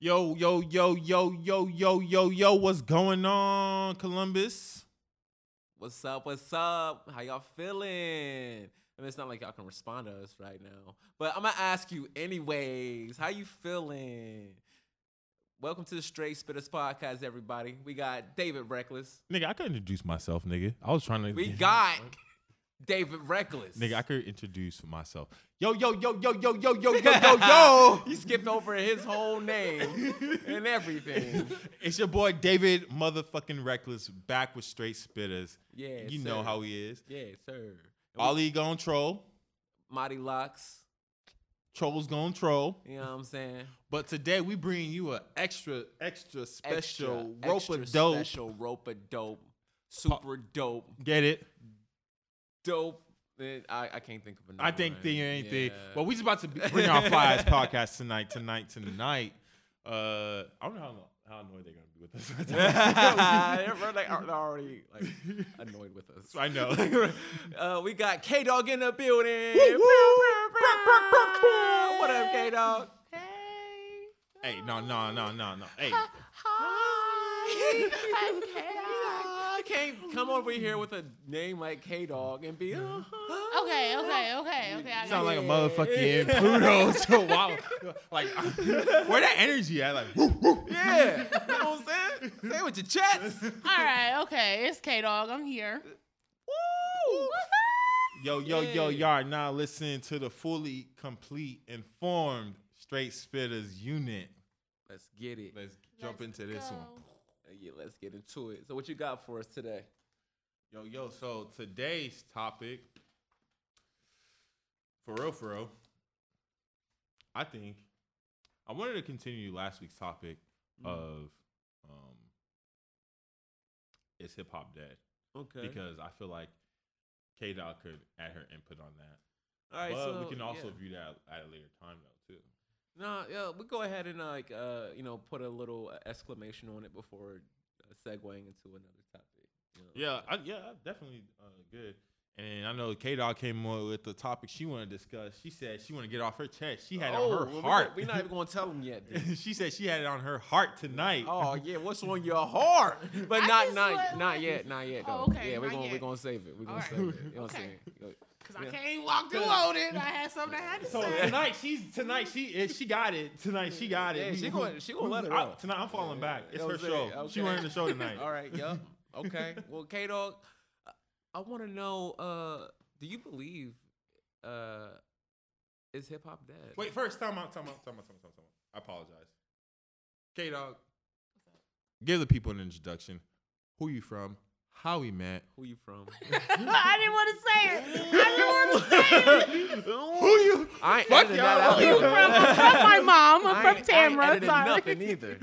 Yo, yo, yo, yo, yo, yo, yo, yo, what's going on, Columbus? What's up? What's up? How y'all feeling? I mean, it's not like y'all can respond to us right now, but I'm gonna ask you anyways. How you feeling? Welcome to the Straight Spitters podcast, everybody. We got David Reckless. Nigga, I could introduce myself, nigga. I was trying to. We got David Reckless. Nigga, I could introduce myself. Yo, yo, yo, yo, yo, yo, yo, yo, yo, yo. he skipped over his whole name and everything. It's your boy David motherfucking Reckless back with Straight Spitters. Yeah, You know how he is. Yeah, sir. We- gon' troll. Mighty Locks. Trolls gon' troll. You know what I'm saying? But today we bring you a extra, extra special Extra, rope extra dope. Special rope of dope. Super dope. Get it? Dope. I, I can't think of another I think the anything. Yeah. Well, we just about to bring our fly podcast tonight, tonight, tonight. Uh, I don't know how, how annoyed they're gonna be with us. they're, like, they're already like annoyed with us. I know. uh, we got K Dog in the building. what up, K Dog? hey, Hey, no, no, no, no, no. Hey, Hi, I can't come over here with a name like K Dog and be. Uh, Okay, okay, okay, okay. I sound got like a it. motherfucking Pluto. So wow, like where that energy at? Like, woo, woo. yeah, you know what I'm saying? Say it with your chest. All right, okay. It's K Dog. I'm here. Woo! yo, yo, yo, Yeah. y'all now listening to the fully complete, informed, straight spitters unit. Let's get it. Let's jump Let's into this one. Yeah, let's get into it. So, what you got for us today? Yo, yo, so today's topic, for real, for real, I think I wanted to continue last week's topic Mm. of um, is hip hop dead? Okay. Because I feel like K Dog could add her input on that. All right, but so we can also yeah. view that at a later time, though. No, yeah, we go ahead and like uh, you know, put a little uh, exclamation on it before uh, segueing into another topic. you know. Yeah, I, yeah, definitely uh, good. And I know K Dog came up with the topic she wanted to discuss. She said she wanted to get off her chest. She had it oh, on her well, heart. We're not, we not even gonna tell them yet. dude. she said she had it on her heart tonight. oh yeah, what's on your heart? But I not just not let- not yet, not yet. Oh, okay, Yeah, we're gonna we're gonna save it. We're gonna Alright. save it. You know what I'm saying? Because I Yeah. can't walk through loaded. I had something I had to So say. tonight she's tonight she if she got it tonight she got it. Yeah, she gonna- she gonna let it out. tonight. I'm falling back. It's You her what show. saying? She Okay. running the show tonight. All right, yep. Okay. Well, K Dog, I want to know. Uh, do you believe uh, is hip hop dead? Wait, first time out, time out, time out, time out, time out. I apologize. K Dog, give the people an introduction. Who you from? How we met? who you from? I didn't want to say it. I didn't want to say it. Who you? I ain't Fuck editing y'all. that out. Who you From, I'm from my mom. I'm I from ain't- I ain't Tamra. editing Sorry. nothing either.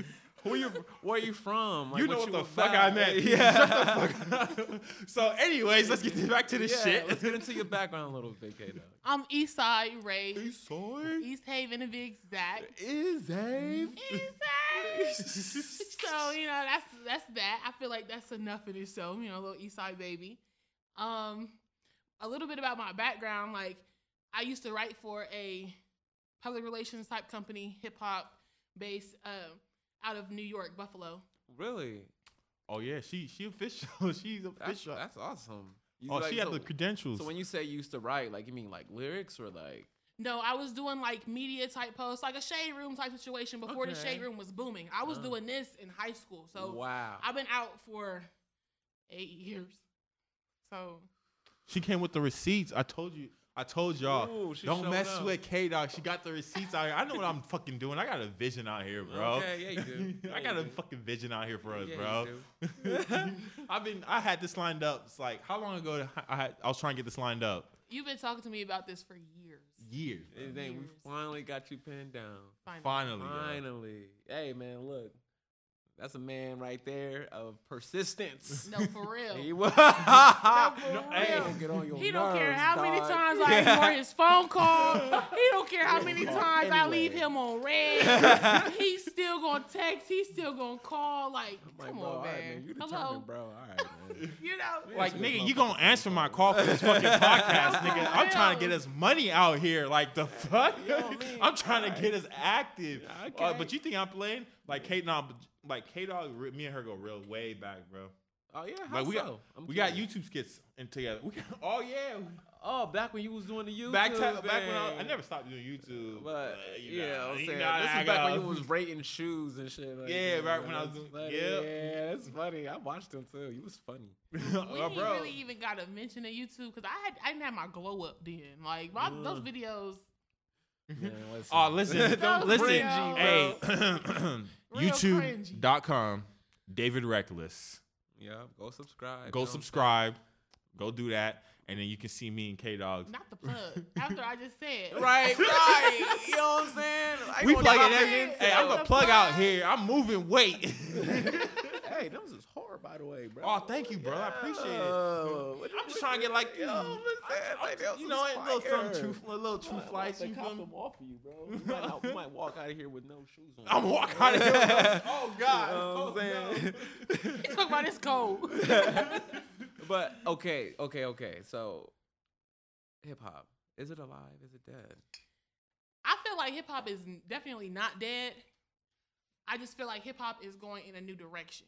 Who you? Where you from? Like, you know what, the fuck about? I meant. Yeah. Shut the fuck up. so, anyways, let's get back to this yeah, shit. Let's get into your background a little bit, K Dog. I'm East Side raised. East Side. East Haven to be exact. Is Dave? East Side. so you know that's that's that. I feel like that's enough in itself. You know, a little East Side baby. Um, a little bit about my background. Like, I used to write for a public relations type company, hip hop based, uh, out of New York, Buffalo. Really? Oh yeah, she she official. She's That's, official. that's awesome. You oh, like- she had so- the credentials. So when you say you used to write, like you mean like lyrics or like? No, I was doing like media type posts, like a shade room type situation before the shade room was booming. I was Oh. doing this in high school, so wow. I've been out for eight years. So she came with the receipts. I told you. I told y'all. Ooh, don't mess up. with K Dog. She got the receipts out here. I know what I'm fucking doing. I got a vision out here, bro. Okay, yeah, you do. I got a do. fucking vision out here for us, Yeah, bro. you I've been. I had this lined up. It's like how long ago? I had. I was trying to get this lined up. you've been talking to me about this for years. Years. And then we finally got you pinned down. Finally. Finally. yo. Finally. Hey man, look. That's a man right there of persistence. No, for real. He was. no, for hey, real. get on your He don't care nerves, how many times I ignore his phone call. He don't care how many times I leave him on red. He still gonna text. He's still gonna call. Like, I'm like, come bro, on, all man. right, man. You Hello. bro. All right, man. You know. Like nigga, you gonna answer my call for this fucking podcast, nigga? I'm trying to get Real. us money out here. Like the fuck? You know I mean? I'm trying to get us active. Yeah, Uh, but you think I'm playing? Like Kate, nah, but- like K Dog, me and her go real way back, bro. Oh yeah, how Like we so? got I'm we got. YouTube skits in together. We got, oh yeah, Oh, back when you was doing the YouTube. back to, back when I, I never stopped doing YouTube. But uh, you yeah, know, I'm you saying know, this I is back when you was rating shoes and shit. Like Yeah, that, right when I was doing- funny. yep. Yeah, that's funny. I watched them too. You was funny. We Oh, didn't bro. really even got to mention the YouTube because I had I didn't have my glow up then. Like my, those videos. Man, listen. Oh, listen, Don't listen. cringy, Hey, Real YouTube.com, David Reckless. yeah, go subscribe. Go subscribe. Go do that, and then you can see me and K Dogs. Not the plug. After I just said. Right, right. you know what I'm saying? I We gonna plugging drop it in. Hey, I'm the gonna plug out here. I'm moving weight. Hey, those is hard, by the way, bro. Oh, thank you, bro. I appreciate it. Yo, I'm just trying to get like, Yo, I'm just saying, like, you know, a little something fire. truth, a little truth Might flights. You to feel cop them off for you, bro. You might, not, you might walk out of here with no shoes on. I'm walking out of here. Oh God. You know what Oh, I'm saying? You talk about this cold. but okay, okay, okay. So, hip hop is it alive? Is it dead? I feel like hip hop is definitely not dead. I just feel like hip hop is going in a new direction.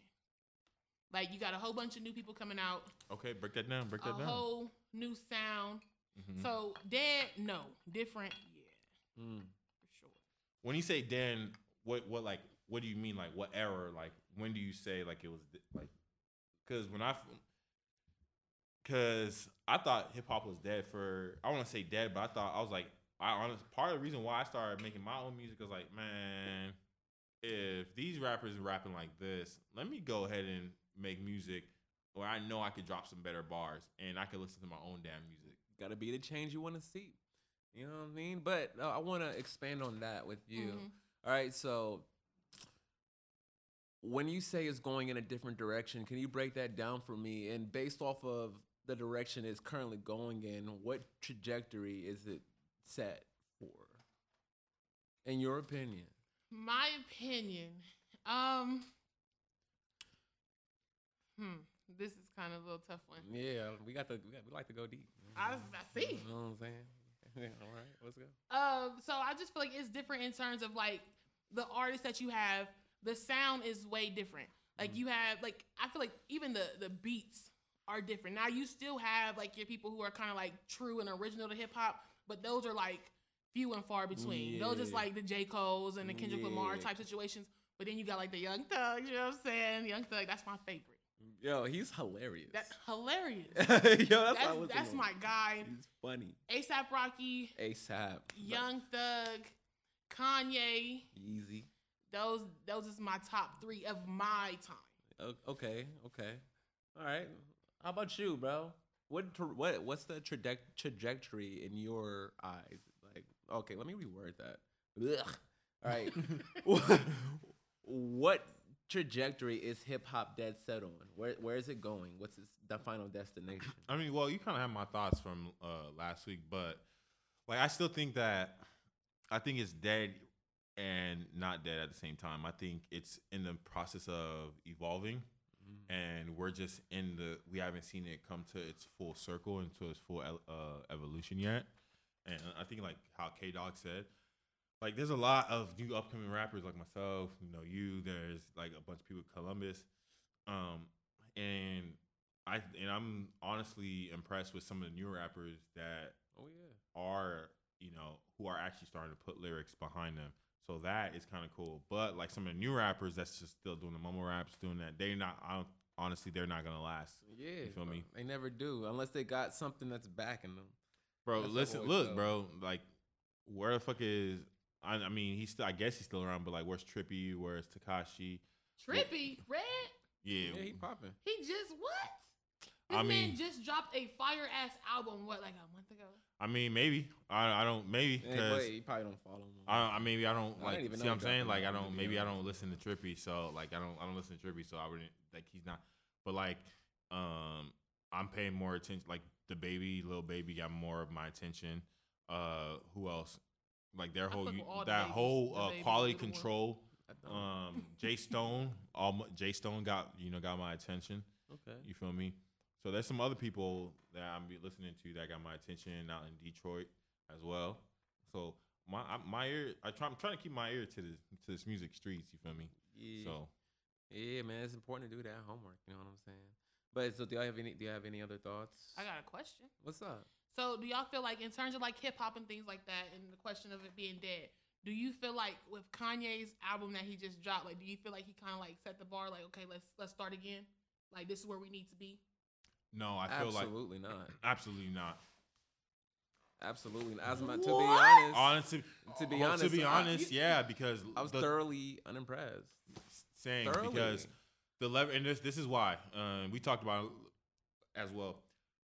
Like you got a whole bunch of new people coming out, Okay, break that down. Break a that down. whole new sound. Mhm. So dead, no. Different, yeah, Mm. for sure. when you say then, what what like what do you mean? Like what era? Like when do you say like it was like? Because when I, because I thought hip hop was dead for I want to say dead, but I thought I was like I honest part of the reason why I started making my own music was like man, if these rappers are rapping like this, let me go ahead and make music where I know I could drop some better bars and I could listen to my own damn music. Got to be the change you want to see. You know what I mean? But uh, I want to expand on that with you. Mhm. All right, so when you say it's going in a different direction, can you break that down for me? And based off of the direction it's currently going in, what trajectory is it set for? In your opinion? My opinion. Um. Hmm. This is kind of a little tough one. Yeah, we got the we, got, we like to go deep. I, I see. You know what I'm saying? All right, let's go. Um, so I just feel like it's different in terms of like the artists that you have. The sound is way different. Like you have like I feel like even the the beats are different. Now you still have like your people who are kind of like true and original to hip hop, but those are like few and far between. Those is Yeah. like the J Cole's and the Kendrick Lamar type situations. But then you got like the Young Thug. You know what I'm saying? Young Thug. That's my favorite. Yo, he's hilarious. That's hilarious. Yo, that's, why I That's that's my guy. He's funny. ASAP Rocky, ASAP. Young Thug, Kanye. Easy. Those those is my top three of my time. Okay, okay. All right. How about you, bro? What what what's the traje- trajectory in your eyes? Like, okay, let me reword that. Ugh. All right. what trajectory is hip hop dead set on? Where where is it going? What's its the final destination? I mean, well, you kind of have my thoughts from uh, last week, but like, I still think that I think it's dead and not dead at the same time. I think it's in the process of evolving, and we're just in the we haven't seen it come to its full circle into its full uh, evolution yet. And I think like how K Dog said, like there's a lot of new upcoming rappers like myself, you know, you. There's like a bunch of people, at Columbus, um, and I and I'm honestly impressed with some of the new rappers that Oh yeah. are you know who are actually starting to put lyrics behind them. So that is kind of cool. But like some of the new rappers that's just still doing the mumble raps, doing that, they're not. I don't, honestly, they're not gonna last. Yeah. You feel me? They never do unless they got something that's backing them. Bro, That's listen, look, bro. Like, where the fuck is? I, I mean, he's still. I guess he's still around, but like, where's Trippie? Where's Tekashi? Trippie, Redd, Yeah, Yeah, he popping. he just what? This I man mean- just dropped a fire ass album. What, like a month ago? I mean, maybe. I, I don't. Maybe because but he probably don't follow him. I, I maybe I don't I like. didn't even see know what I'm saying? Like I don't. Maybe I don't listen to Trippie, so like I don't. I don't listen to Trippie, so I wouldn't like. He's not. But like, um, I'm paying more attention. Like the baby, little baby, got more of my attention. Uh, who else? Like their whole fuck u- with all the that babies. whole uh, baby, quality the control. Um, Jay Stone, all Jay Stone got you know got my attention. okay. You feel me? So there's some other people that I'm be listening to that got my attention out in Detroit as well. So my I, my ear, I try, I'm trying to keep my ear to this to this music streets. You feel me? Yeah. So yeah, man, it's important to do that homework. You know what I'm saying? But so, do y'all have any? Do you have any other thoughts? I got a question. What's up? So, do y'all feel like, in terms of like hip hop and things like that, and the question of it being dead, do you feel like with Kanye's album that he just dropped, like, do you feel like he kind of like set the bar, like, okay, let's let's start again, like this is where we need to be? no, I feel like Absolutely not. absolutely not. Absolutely not. As my, to be What? honest, Honestly, to be honest, to be I- yeah, because I was the, thoroughly unimpressed. saying Thoroughly. because the level and this this is why um, we talked about it as well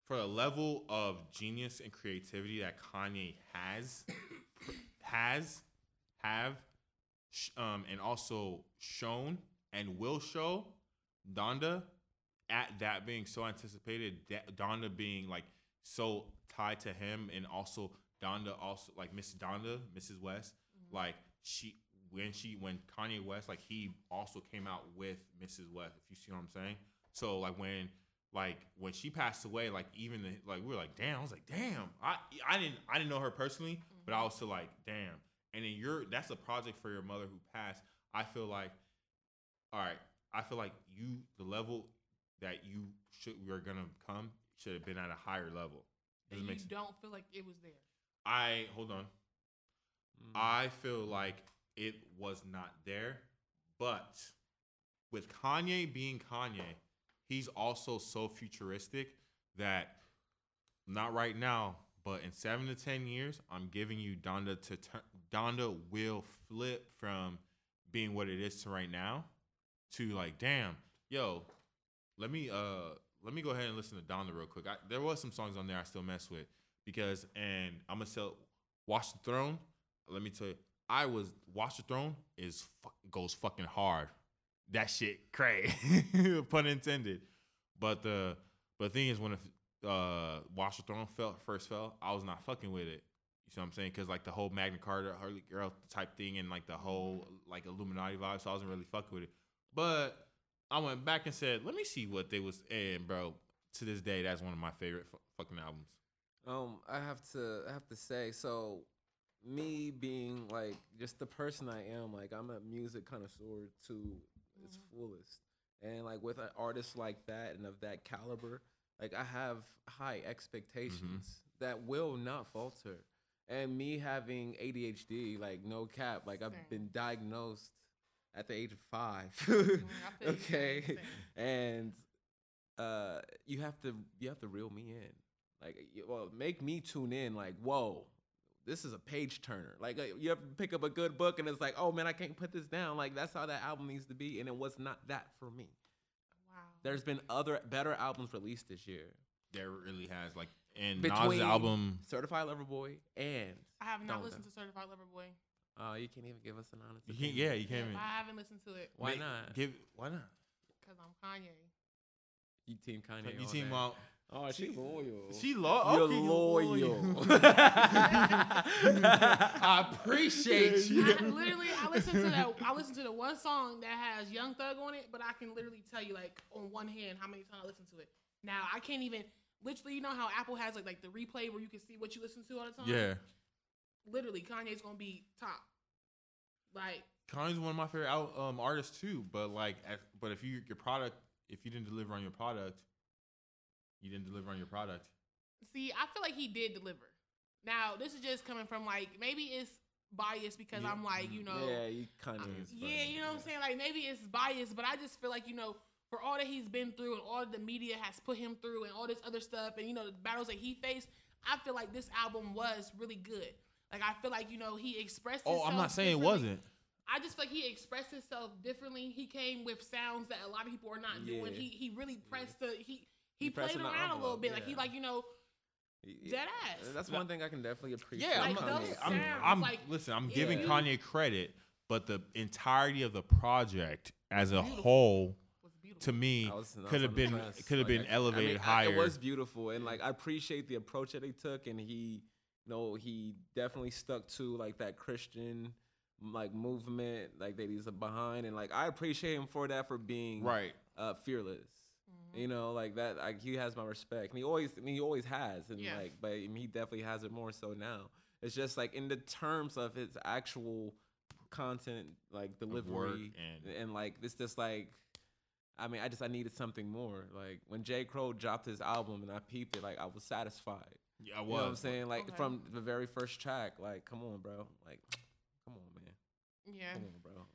for the level of genius and creativity that Kanye has has have sh- um, and also shown and will show Donda at that being so anticipated Donda being like so tied to him and also Donda also like Miss Donda Mrs. West like she when she when Kanye West like he also came out with Mrs. West if you see what I'm saying so like when like when she passed away like even the, like we were like damn I was like damn. I I didn't I didn't know her personally but I was still like damn. And then you're that's a project for your mother who passed. I feel like all right I feel like you the level that you should we're gonna come should have been at a higher level. Does And you make sense don't feel like it was there. I hold on. Mm. I feel like it was not there, but with Kanye being Kanye, he's also so futuristic that not right now, but in seven to ten years, I'm giving you Donda to turn. Donda will flip from being what it is to right now to like, damn, yo, let me uh let me go ahead and listen to Donda real quick. I, there was some songs on there I still mess with because, and I'm gonna sell Watch the Throne. Let me tell you, I was Watch the Throne is goes fucking hard. That shit cray, pun intended. But the but the thing is, when it, uh Watch the Throne fell first fell, I was not fucking with it. You see what I'm saying? Because like the whole Magna Carta, Holy Grail type thing, and like the whole like Illuminati vibe, so I wasn't really fucking with it. But I went back and said, let me see what they was. And bro, to this day, that's one of my favorite fu- fucking albums. Um, I have to I have to say, so me being like just the person I am, like I'm a music connoisseur to its mm-hmm. fullest. And like with an artist like that and of that caliber, like I have high mm-hmm. expectations that will not falter. And me having ADHD, like no cap, like I've Same. been diagnosed at the age of five. Mm-hmm. I feel you, same, okay. same. And uh you have to you have to reel me in. Like well, make me tune in like, whoa, this is a page turner. Like uh, you have to pick up a good book and it's like, oh man, I can't put this down. Like that's how that album needs to be. And it was not that for me. Wow. There's been other better albums released this year. There really has like and Between Nas' album. Certified Lover Boy and I have not Donda. listened to Certified Lover Boy. Oh, you can't even give us an honest You can't, yeah, you can't. Yep, even- I haven't listened to it Why make- not? Give why not? because I'm Kanye. You team Kanye. you all team day. out. Oh, she loyal. She lo- You're okay, you loyal. I appreciate you. I literally, I listened to that. I listened to the one song that has Young Thug on it, but I can literally tell you, like, on one hand, how many times I listened to it. Now I can't even. Literally, you know how Apple has like like the replay where you can see what you listen to all the time. Yeah, Literally, Kanye's gonna be top. Like, Kanye's one of my favorite um, artists too. But like, but if you your product, if you didn't deliver on your product, you didn't deliver on your product. see, I feel like he did deliver. Now, this is just coming from like maybe it's biased because Yeah. I'm like you know. yeah, you Kanye. Uh, is yeah, you know what I'm saying? Like maybe it's biased, but I just feel like, you know, for all that he's been through and all the media has put him through and all this other stuff and you know the battles that he faced, I feel like this album was really good. Like I feel like, you know, he expressed Oh, I'm not saying it wasn't. I just feel like he expressed himself differently. He came with sounds that a lot of people are not doing. He he really pressed the he he, He played in the around a little envelope, bit. Like he like, you know, dead ass. That's one thing I can definitely appreciate. Yeah, Like I'm, those I'm, I'm like, listen. I'm giving you- Kanye credit, but the entirety of the project as a whole, to me, I was- I was could have been could have Like, been I- I elevated mean, I- higher. It was beautiful, and like I appreciate the approach that he took, and he, you know, he definitely stuck to like that Christian like movement like that he's behind, and like I appreciate him for that for being Right. uh, fearless. Mm-hmm. You know, like that. Like he has my respect, and he always, I mean, he always has, and Yeah. like, but I mean, he definitely has it more so now. It's just like in the terms of his actual content, like delivery, and- and like it's just like, I mean, I just I needed something more. Like when J Cole dropped his album and I peeped it, like I was satisfied. Yeah, I You know what I'm saying? Like Okay. from the very first track, like come on, bro, like come on, man, Yeah. come on, bro.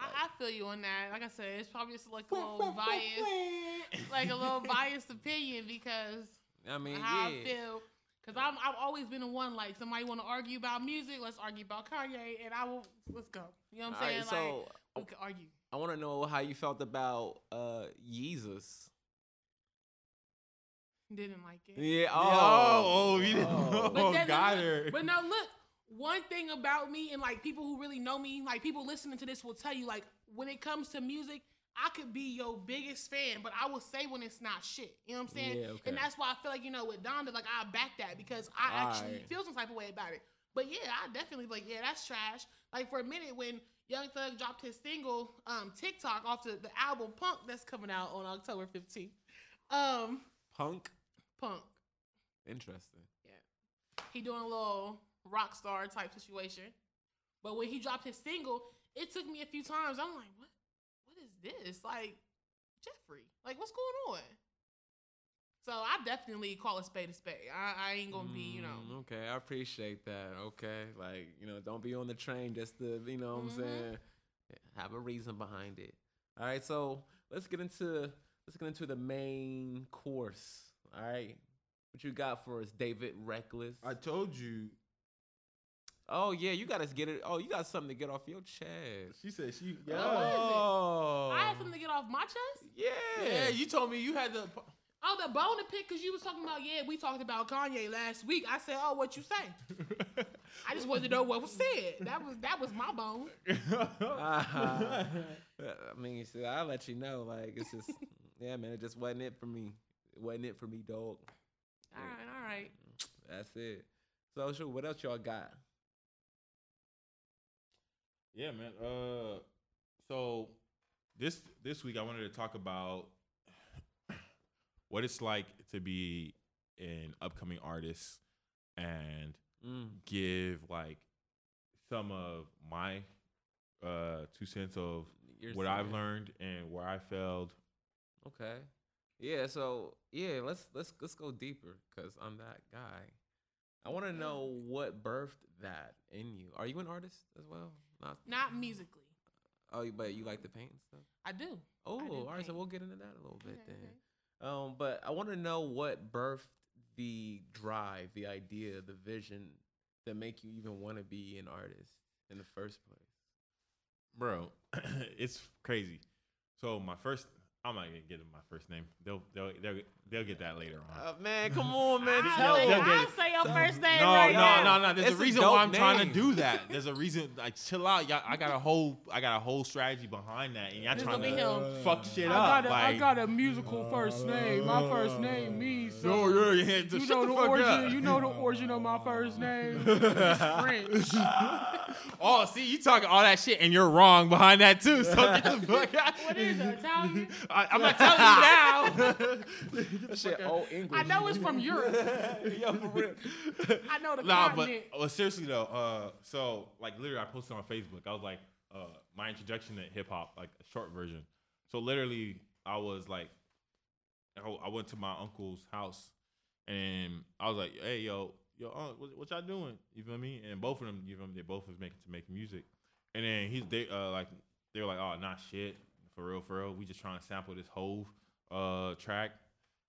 I, I feel you on that. Like I said, it's probably just like a little biased, like a little biased opinion because I mean, how yeah. I feel. Cause I'm I've always been the one like somebody want to argue about music, let's argue about Kanye, and I will let's go. You know what I'm All saying? right, so like we could argue. I want to know how you felt about uh Yeezus. Didn't like it. Yeah. Oh, oh, you didn't oh. know. But then got her. But no, look. One thing about me and like people who really know me, like people listening to this will tell you, like when it comes to music, I could be your biggest fan, but I will say when it's not shit. You know what I'm saying? Yeah, okay. And that's why I feel like you know with Donda, like I back that because I All actually right. feel some type of way about it. But yeah, I definitely like yeah, that's trash. Like for a minute when Young Thug dropped his single um Tick Tock off the, the album Punk that's coming out on October 15th. Um Punk. Punk. Interesting. Yeah. He doing a little rock star type situation. But when he dropped his single, it took me a few times. I'm like, what? What is this? Like, Jeffrey, like, what's going on? So I definitely call a spade a spade. I, I ain't gonna be, you know. Mm, okay, I appreciate that. Okay, like you know, don't be on the train just to you know what I'm Mhm. saying. Have a reason behind it. All right, so let's get into let's get into the main course. All right, what you got for us, David Reckless? I told you. Oh yeah, you got to get it. Oh, you got something to get off your chest. She said she. Yeah. Yeah. What is it? Oh, I had something to get off my chest. Yeah, Yeah, you told me you had the. Oh, the bone to pick because you was talking about yeah, we talked about Kanye last week. I said, oh, what you say? I just wanted to know what was said. That was that was my bone. Uh-huh. I mean, see, I'll let you know. Like, it's just, yeah, man, it just wasn't it for me. It wasn't it for me, dog. All right, all right. That's it. So, sure, what else y'all got? Yeah, man. Uh, so this this week I wanted to talk about what it's like to be an upcoming artist and Mm. give like some of my uh two cents of You're what I've learned and where I failed. Okay. Yeah. So, yeah, let's let's let's go deeper because I'm that guy. I want to know what birthed that in you. Are you an artist as well? Not. Not musically. Oh, but you like to paint and stuff. I do. Oh, do all right. So we'll get into that a little bit Okay, then. Um, but I want to know what birthed the drive, the idea, the vision that make you even want to be an artist in the first place. Bro, it's crazy. So my first I'm not gonna get them my first name. They'll they'll they'll, they'll get that later on. Uh, man, come on, man. I'll Tell say, they'll I'll say your first name No, right no, now. no, no. There's It's a a reason dope why I'm trying to do that. There's a reason. Like, chill out. Y'all, I got a whole, I got a whole strategy behind that, and y'all This trying gonna him. fuck shit I up. got, a, like, I got a musical first name. My first name means no, something. yeah, yeah. Just You shut know the, the fuck origin. up. You know the origin of my first name. It's French. oh, see, you talking all that shit, and you're wrong behind that too. So get the fuck out. What is it? Italian? I, I'm not telling you now. That shit, oh, English. I know it's from Europe. Yo, for real. I know the nah, but well, seriously though, uh, so like literally, I posted on Facebook. I was like, uh, my introduction to hip hop, like a short version. So literally, I was like, I, I went to my uncle's house, and I was like, hey, yo, yo, uh, what, what y'all doing? You feel me? And both of them, you feel me? They both was making to make music, and then he's they uh like they were like, oh, not shit, for real, for real. We just trying to sample this whole uh track.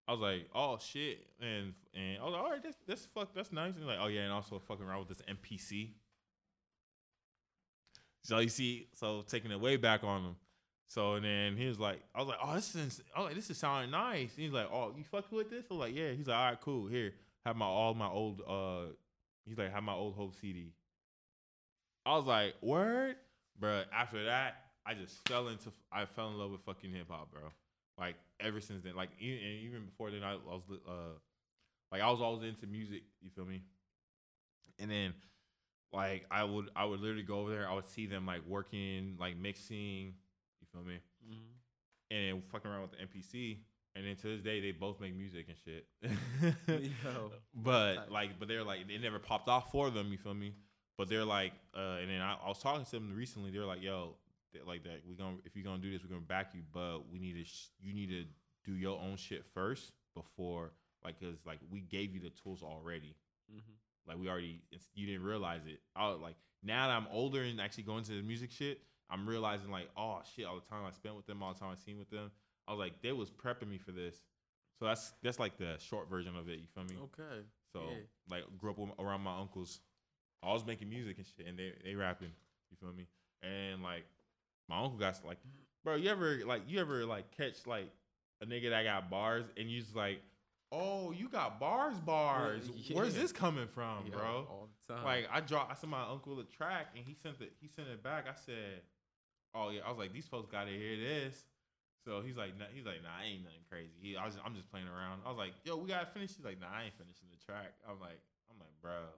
I was like, oh shit, and and I was like, all right, that's that's fuck, that's nice. And like, oh yeah, and also fucking around with this MPC. So you see, so taking it way back on him. So and then he was like, I was like, oh, this is, was like, this is sounding nice. He's like, oh, you fucking with this? I was like, yeah. He's like, all right, cool. Here, have my all my old. uh He's like, have my old whole CD. I was like, word, bro. After that, I just fell into, I fell in love with fucking hip hop, bro. Like ever since then, like even, and even before then, I, I was uh, like I was always into music. You feel me? And then like I would I would literally go over there. I would see them like working, like mixing. You feel me? And fucking around with the MPC. And then to this day, they both make music and shit. Yo, but like, but they're like, it never popped off for them. You feel me? But they're like, uh, and then I, I was talking to them recently. They're like, yo, like that. We gonna if you're gonna do this, we're gonna back you. But we need to, sh- you need to do your own shit first before, like, cause like we gave you the tools already. Mhm. Like we already, you didn't realize it. I was like, now that I'm older and actually going to the music shit, I'm realizing like, oh shit, all the time I spent with them, all the time I seen with them, I was like, they was prepping me for this. So that's that's like the short version of it. You feel me? Okay. So yeah. like, grew up with, around my uncles, I was making music and shit, and they they rapping. You feel me? And like, my uncle got like, bro, you ever like you ever like catch like a nigga that got bars and you just like, oh, you got bars, bars. Where's yeah. this coming from, Yo, bro? The. Like I draw, I sent my uncle a track and he sent it. He sent it back. I said, "Oh yeah." I was like, "These folks got to hear this." So he's like, nah, "He's like, nah, I ain't nothing crazy." He, I was, I'm just playing around. I was like, "Yo, we gotta finish." He's like, "Nah, I ain't finishing the track." I'm like, I'm like, bro,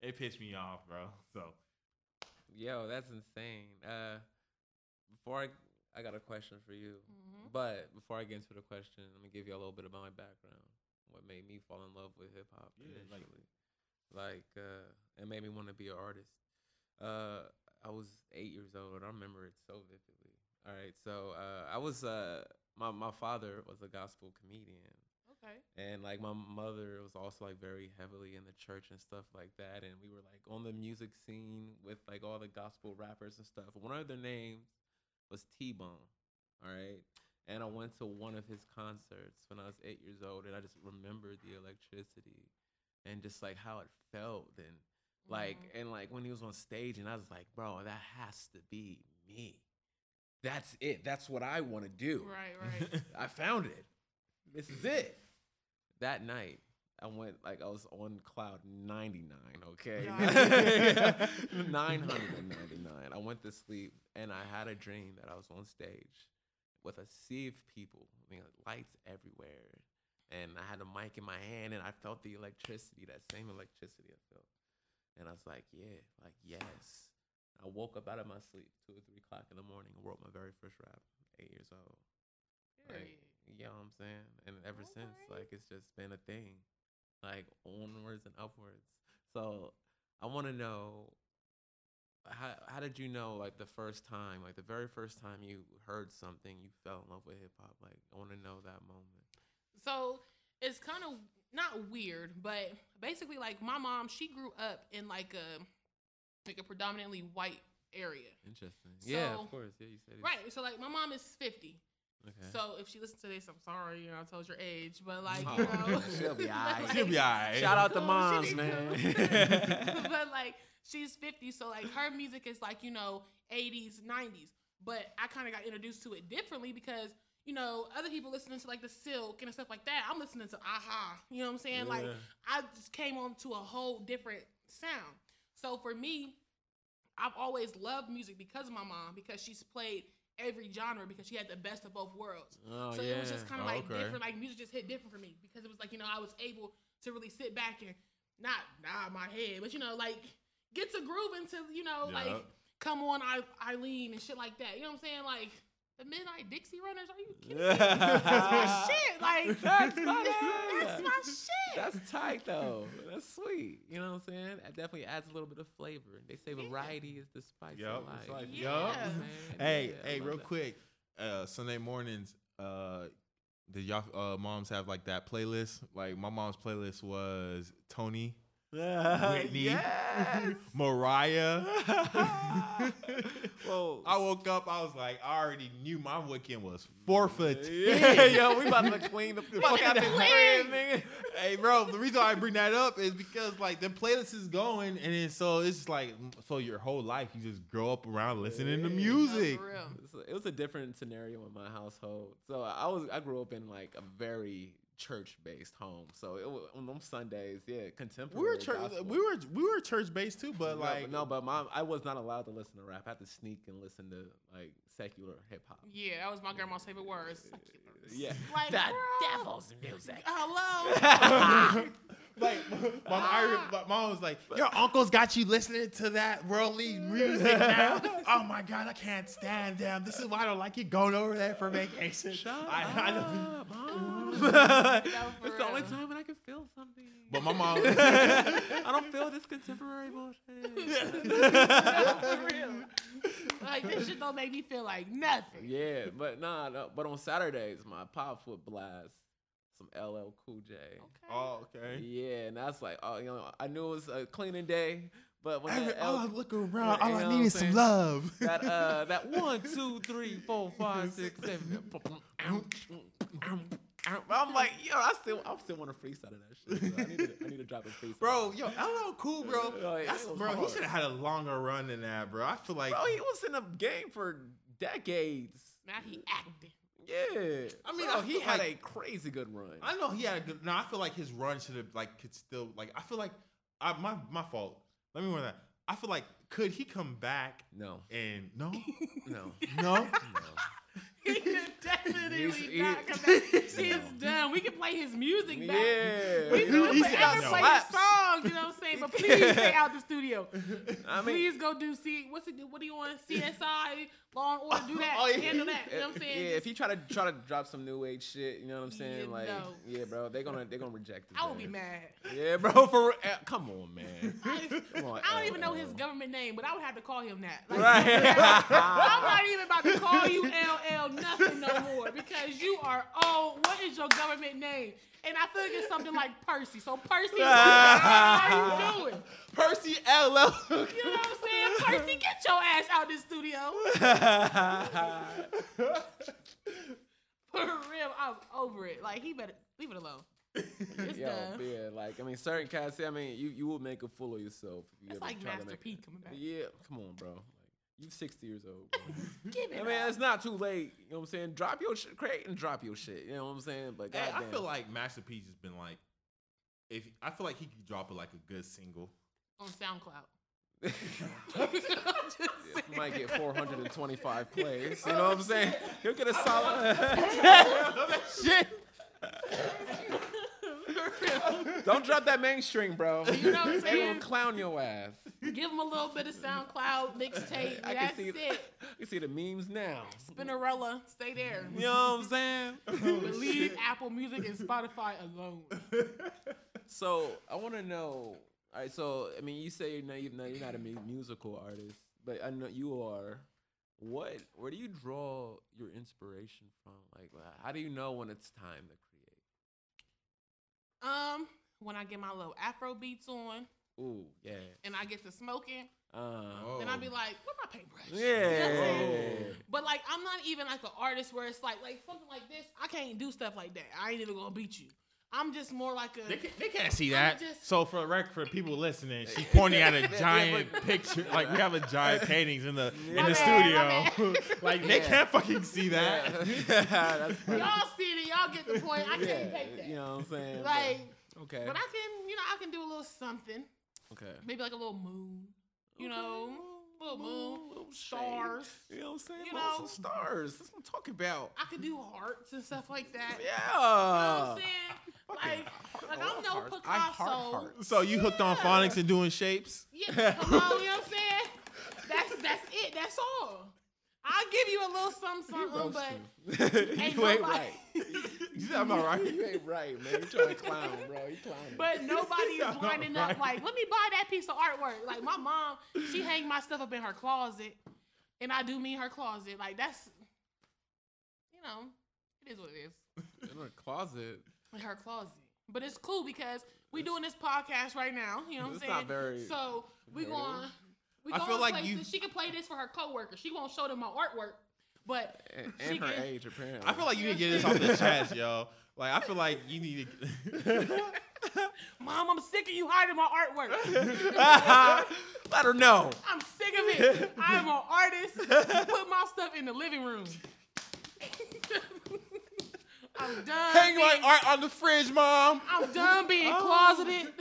it pissed me off, bro. So Yo, that's insane. Uh, before I, I got a question for you. Mhm. But before I get into the question, let me give you a little bit about my background. What made me fall in love with hip hop Yeah, like- initially, like, uh, it made me want to be an artist. Uh, I was eight years old. I remember it so vividly. All right, so uh, I was uh, my my father was a gospel comedian, Okay. and like my mother was also like very heavily in the church and stuff like that and we were like on the music scene with like all the gospel rappers and stuff one of their names was t-bone all right and i went to one of his concerts when i was eight years old and i just remembered the electricity and just like how it felt and like Mhm. and like when he was on stage and i was like bro that has to be me that's it that's what i want to do Right. Right. I found it. This is it. That night, I went like I was on cloud 99, okay? 999. I went to sleep and I had a dream that I was on stage with a sea of people, I mean, lights everywhere. And I had a mic in my hand and I felt the electricity, that same electricity I felt. And I was like, yeah, like, yes. I woke up out of my sleep two or three o'clock in the morning and wrote my very first rap, eight years old. Like, you know what I'm saying? And ever since, like, it's just been a thing, like onwards and upwards. So I want to know how how did you know, like, the first time, like, the very first time you heard something, you fell in love with hip hop? Like, I want to know that moment. So it's kind of not weird, but basically, like my mom, she grew up in like a like a predominantly white area, Interesting. yeah, of course. Yeah, you said it. right? So like my mom is fifty. Okay. So if she listens to this, I'm sorry, you know, I told your age, but like Oh, you know, she'll be but, aight. like- she'll be alright. Shout out to Cool, moms, man. cool. but like she's 50, so like her music is like, you know, 80s, 90s. But I kind of got introduced to it differently because, you know, other people listening to like the Silk and stuff like that. I'm listening to Aha. You know what I'm saying? Like I just came on to a whole different sound. So for me, I've always loved music because of my mom, because she's played every genre because she had the best of both worlds. oh, so yeah. it was just kind of Oh, like okay. different. Like music just hit different for me because it was like you know I was able to really sit back and not nod my head, but you know like get to groove into you know like come on I- Eileen and shit like that. You know what I'm saying? Like the Midnight Dixie Runners. Are you kidding me? That's my shit. Like That's funny. That's my shit. That's tight though. That's sweet. You know what I'm saying? It definitely adds a little bit of flavor. They say Yeah. variety is the spice Yup, of life. it's like- Yeah. yup. Man, Hey, yeah, hey, real that. quick. Uh, Sunday mornings. Uh, did y'all uh, moms have like that playlist? Like my mom's playlist was Tony, Whitney, yes. Mariah. Whoa. I woke up. I was like, I already knew my weekend was forfeit. yeah, yo, we about to clean the fuck out the crib, nigga. hey, bro. The reason I bring that up is because like the playlist is going, and then so it's just like so your whole life you just grow up around listening to Yeah. Music. for real. It was a different scenario in my household. So I was I grew up in like a very church based home. So it was, on them Sundays, yeah, contemporary. We were church. gospel. We were we were church based too, but no, like no, but mom, I was not allowed to listen to rap. I had to sneak and listen to like secular hip hop. Yeah, that was my grandma's favorite words. Uh, yeah, Like, the bro. devil's music. Hello. like my, my, my mom was like, "Your uncle's got you listening to that worldly music now." oh my god, I can't stand them. This is why I don't like you going over there for vacation. I, I don't- up, Mom. For it's the only time when I can feel something. but my mom, I don't feel this contemporary bullshit. for real. Like this shit don't make me feel like nothing. yeah, but nah, no, but on Saturdays, my pops would blast some LL Cool J. Okay. oh okay. Yeah, and that's like, oh, you know, I knew it was a cleaning day, but when Every, that, all L- I look around, all I know need what is I'm some love. that uh that one, two, three, four, five, six, seven. I'm like, yo, I still, I still want to freestyle that shit. So I need to, I need to drop a freestyle. Bro, yo, LL cool, bro. That's, it was bro, he should have had a longer run than that, bro. I feel like, bro, he was in the game for decades. Now he acting. Yeah, I mean, Bro, I he had like- a crazy good run. I know he had a good. No, I feel like his run should have like could still like. I feel like I, my my fault. Let me run that. I feel like could he come back no, and no, no, no. no. He could definitely He's- he- not come back. He's No. done. We can play his music back. Yeah, We can he forever play no. his songs, you know what I'm saying? But please stay out the studio. I mean, please go do C. What's it? What do you want? CSI, Law and Order. Do that. Oh, yeah. Handle that. You know what I'm Yeah, saying? if he try to try to drop some new age shit, you know what I'm saying? Yeah, like, no. yeah, bro, they're gonna they're gonna reject it. I would be mad. Yeah, bro, for. Eh, come on, man. I, Come on, I don't even know his government name, but I would have to call him that. Like, Right. I'm not even about to call you LL nothing no more because you are old. What is your government name? And I feel like it's something like Percy. So Percy, how you doing? Percy LL. You know what I'm saying? Percy, get your ass out this studio. For real, I'm over it. Like he better leave it alone. It's Yo, done. yeah, like I mean, certain cats. I mean, you you will make a fool of yourself if you It's like Master. P coming back. Yeah, come on, bro. Like you 60 years old. Give it I mean, up. it's not too late. You know what I'm saying? Drop your shit, create and drop your shit. You know what I'm saying? But Hey, I feel like Master P has been like, if I feel like he could drop it like a good single. On SoundCloud. I'm Yeah, saying. might get 425 plays. You know what I'm saying? He'll get a solid. Shit. Don't drop that mainstream, bro. You know what I'm saying? gonna clown your ass. Give him a little bit of SoundCloud mixtape. I can That's see. it. You see the memes now. Spinnerella, stay there. You know what I'm saying? But leave Apple Music and Spotify alone. So I want to know. All right, so I mean, you say you're not, you're not, you're not a musical artist, but I know you are. What? Where do you draw your inspiration from? Like, how do you know when it's time to create? Um, when I get my little Afro beats on Ooh, yeah. and I get to smoking, Uh, then I'd be like, "Where my paintbrush?" You know yeah. But like, I'm not even like an artist where it's like like something like this. I can't do stuff like that. I ain't even gonna beat you. I'm just more like a. They, can, they can't see that. just- so for rec for people listening, she's pointing at a giant picture. Like we have a giant paintings in the in My the bad, studio. my like they Yeah. can't fucking see that. Yeah. That's. Y'all see it, y'all get the point. I can't yeah, take that. you know what I'm saying? But- like, okay. but I can, you know, I can do a little something. okay. Maybe like a little moon. You Okay, know, little moon, little stars. shade. You know what I'm saying? You You know. some stars. That's what I'm talking about. I could do hearts and stuff like that. Yeah. You know what I'm saying? Like, like I love I'm no hearts. I heart Picasso. hearts. So you hooked on phonics and doing shapes? Yeah, come on, you know what I'm saying? That's that's it. That's all. I'll give you a little something, something, but roasting. ain't you ain't nobody- right. You said I'm not right. You ain't right, man. You trying to clown, bro. You clowning. But nobody is lining right. up like, let me buy that piece of artwork. Like my mom, she hang my stuff up in her closet, and I do me her closet. Like that's, you know, it is what it is. in her closet. In her closet. But it's cool because we doing this podcast right now. You know what I'm It's saying? not very so we creative. going. We I going feel like places. She can play this for her coworkers. She won't show them my artwork, but And, She and her can- age, apparently. I feel like you need to get this off the chest, yo. Like I feel like you need to. mom, I'm sick of you hiding my artwork. Let her know. I'm sick of it. I'm an artist. Put my stuff in the living room. I'm done. Hang my art on the fridge, mom. I'm done being Oh. closeted.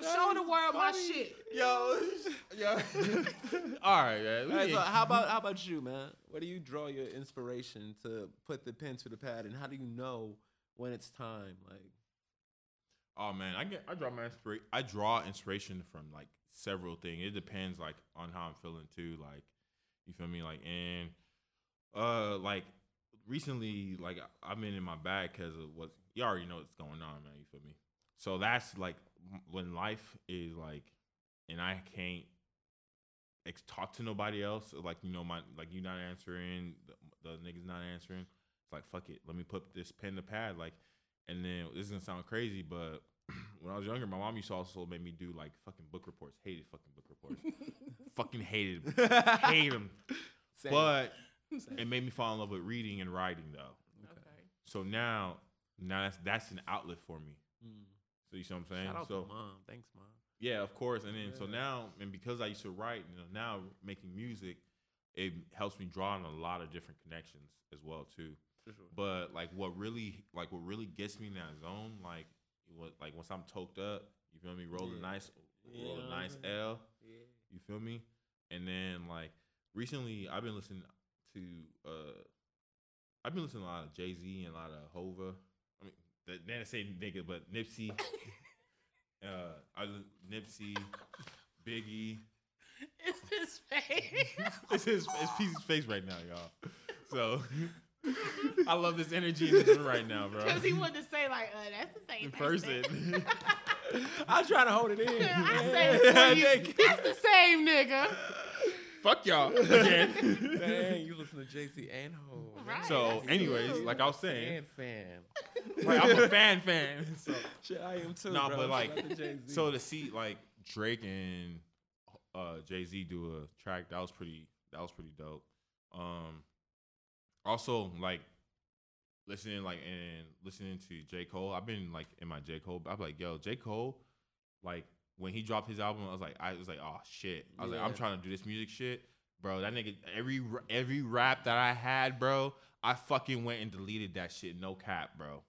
Show the world my shit. Yo, yo. All right, man. All right, so how about how about you, man? Where do you draw your inspiration to put the pen to the pad, and how do you know when it's time? Like, Oh man, I get I draw my inspiration. I draw inspiration from like several things. It depends like on how I'm feeling too. Like you feel me? Like and uh like recently like I've been in my bag because of what you already know what's going on, man. You feel me? So that's like when life is like, and I can't ex- talk to nobody else. Like you know my like you not answering, the, the niggas not answering. It's like fuck it. Let me put this pen to pad. Like, and then this is gonna sound crazy, but when I was younger, my mom used to also make me do like fucking book reports. Hated fucking book reports. fucking hated, hate them. Same. But. it made me fall in love with reading and writing though. Okay. So now, now that's that's an outlet for me. Mm. So you see what I'm saying? Shout out so to mom. Thanks, mom. yeah, of course. And then so now, and because I used to write, you know, now making music, it helps me draw on a lot of different connections as well too. For sure. But like, what really, like, what really gets me in that zone, like, what, like once I'm toked up, you feel me? Roll a Yeah. nice, roll Yeah. a nice L. Yeah. You feel me? And then like recently, I've been listening to, uh I've been listening to a lot of Jay Z and a lot of Hova. I mean, the, then I say nigga, but Nipsey. uh, I Nipsey, Biggie. It's his face. It's his, it's Peace's face right now, y'all. So I love this energy in this room right now, bro. Because he wanted to say like, uh, that's the same In person. I'm trying to hold it in. I say it for you. That's the same nigga. Fuck y'all again. Dang, you listen to JC and Ho. Right. So, anyways, like I was saying, fan, fan. like, I'm a fan fan. So Shit, I am too. Nah, bro. but, like, to So to see like Drake and uh, Jay Z do a track that was pretty that was pretty dope. Um, also like listening like and listening to J Cole. I've been like in my J Cole. I'm like yo J Cole, like when he dropped his album, I was like I was like oh shit. I was like I'm trying to do this music shit, bro. That nigga every every rap that I had, bro. I fucking went and deleted that shit. No cap, bro.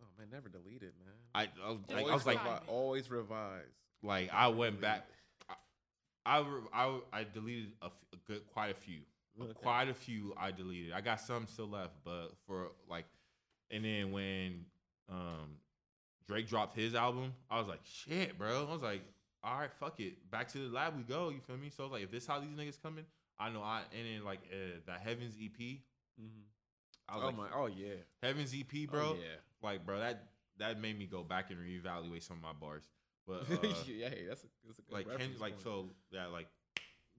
oh man, never deleted, man. I, I was like, Always I was like, revi- always revise. like I went back. I I, I, I deleted a, f- a good quite a few, Okay. quite a few. I deleted. I got some still left, but for like, and then when um Drake dropped his album, I was like, shit, bro. I was like, all right, fuck it, back to the lab we go. You feel me? So I was like, if this how these niggas coming, I know. I and then like uh, that Heavens EP, Mm-hmm. I was Oh like, my, oh yeah, Heavens EP, bro. Oh, yeah. Like, bro, that that made me go back and reevaluate some of my bars. But uh, yeah, hey, that's a, that's a good like Ken, like so that like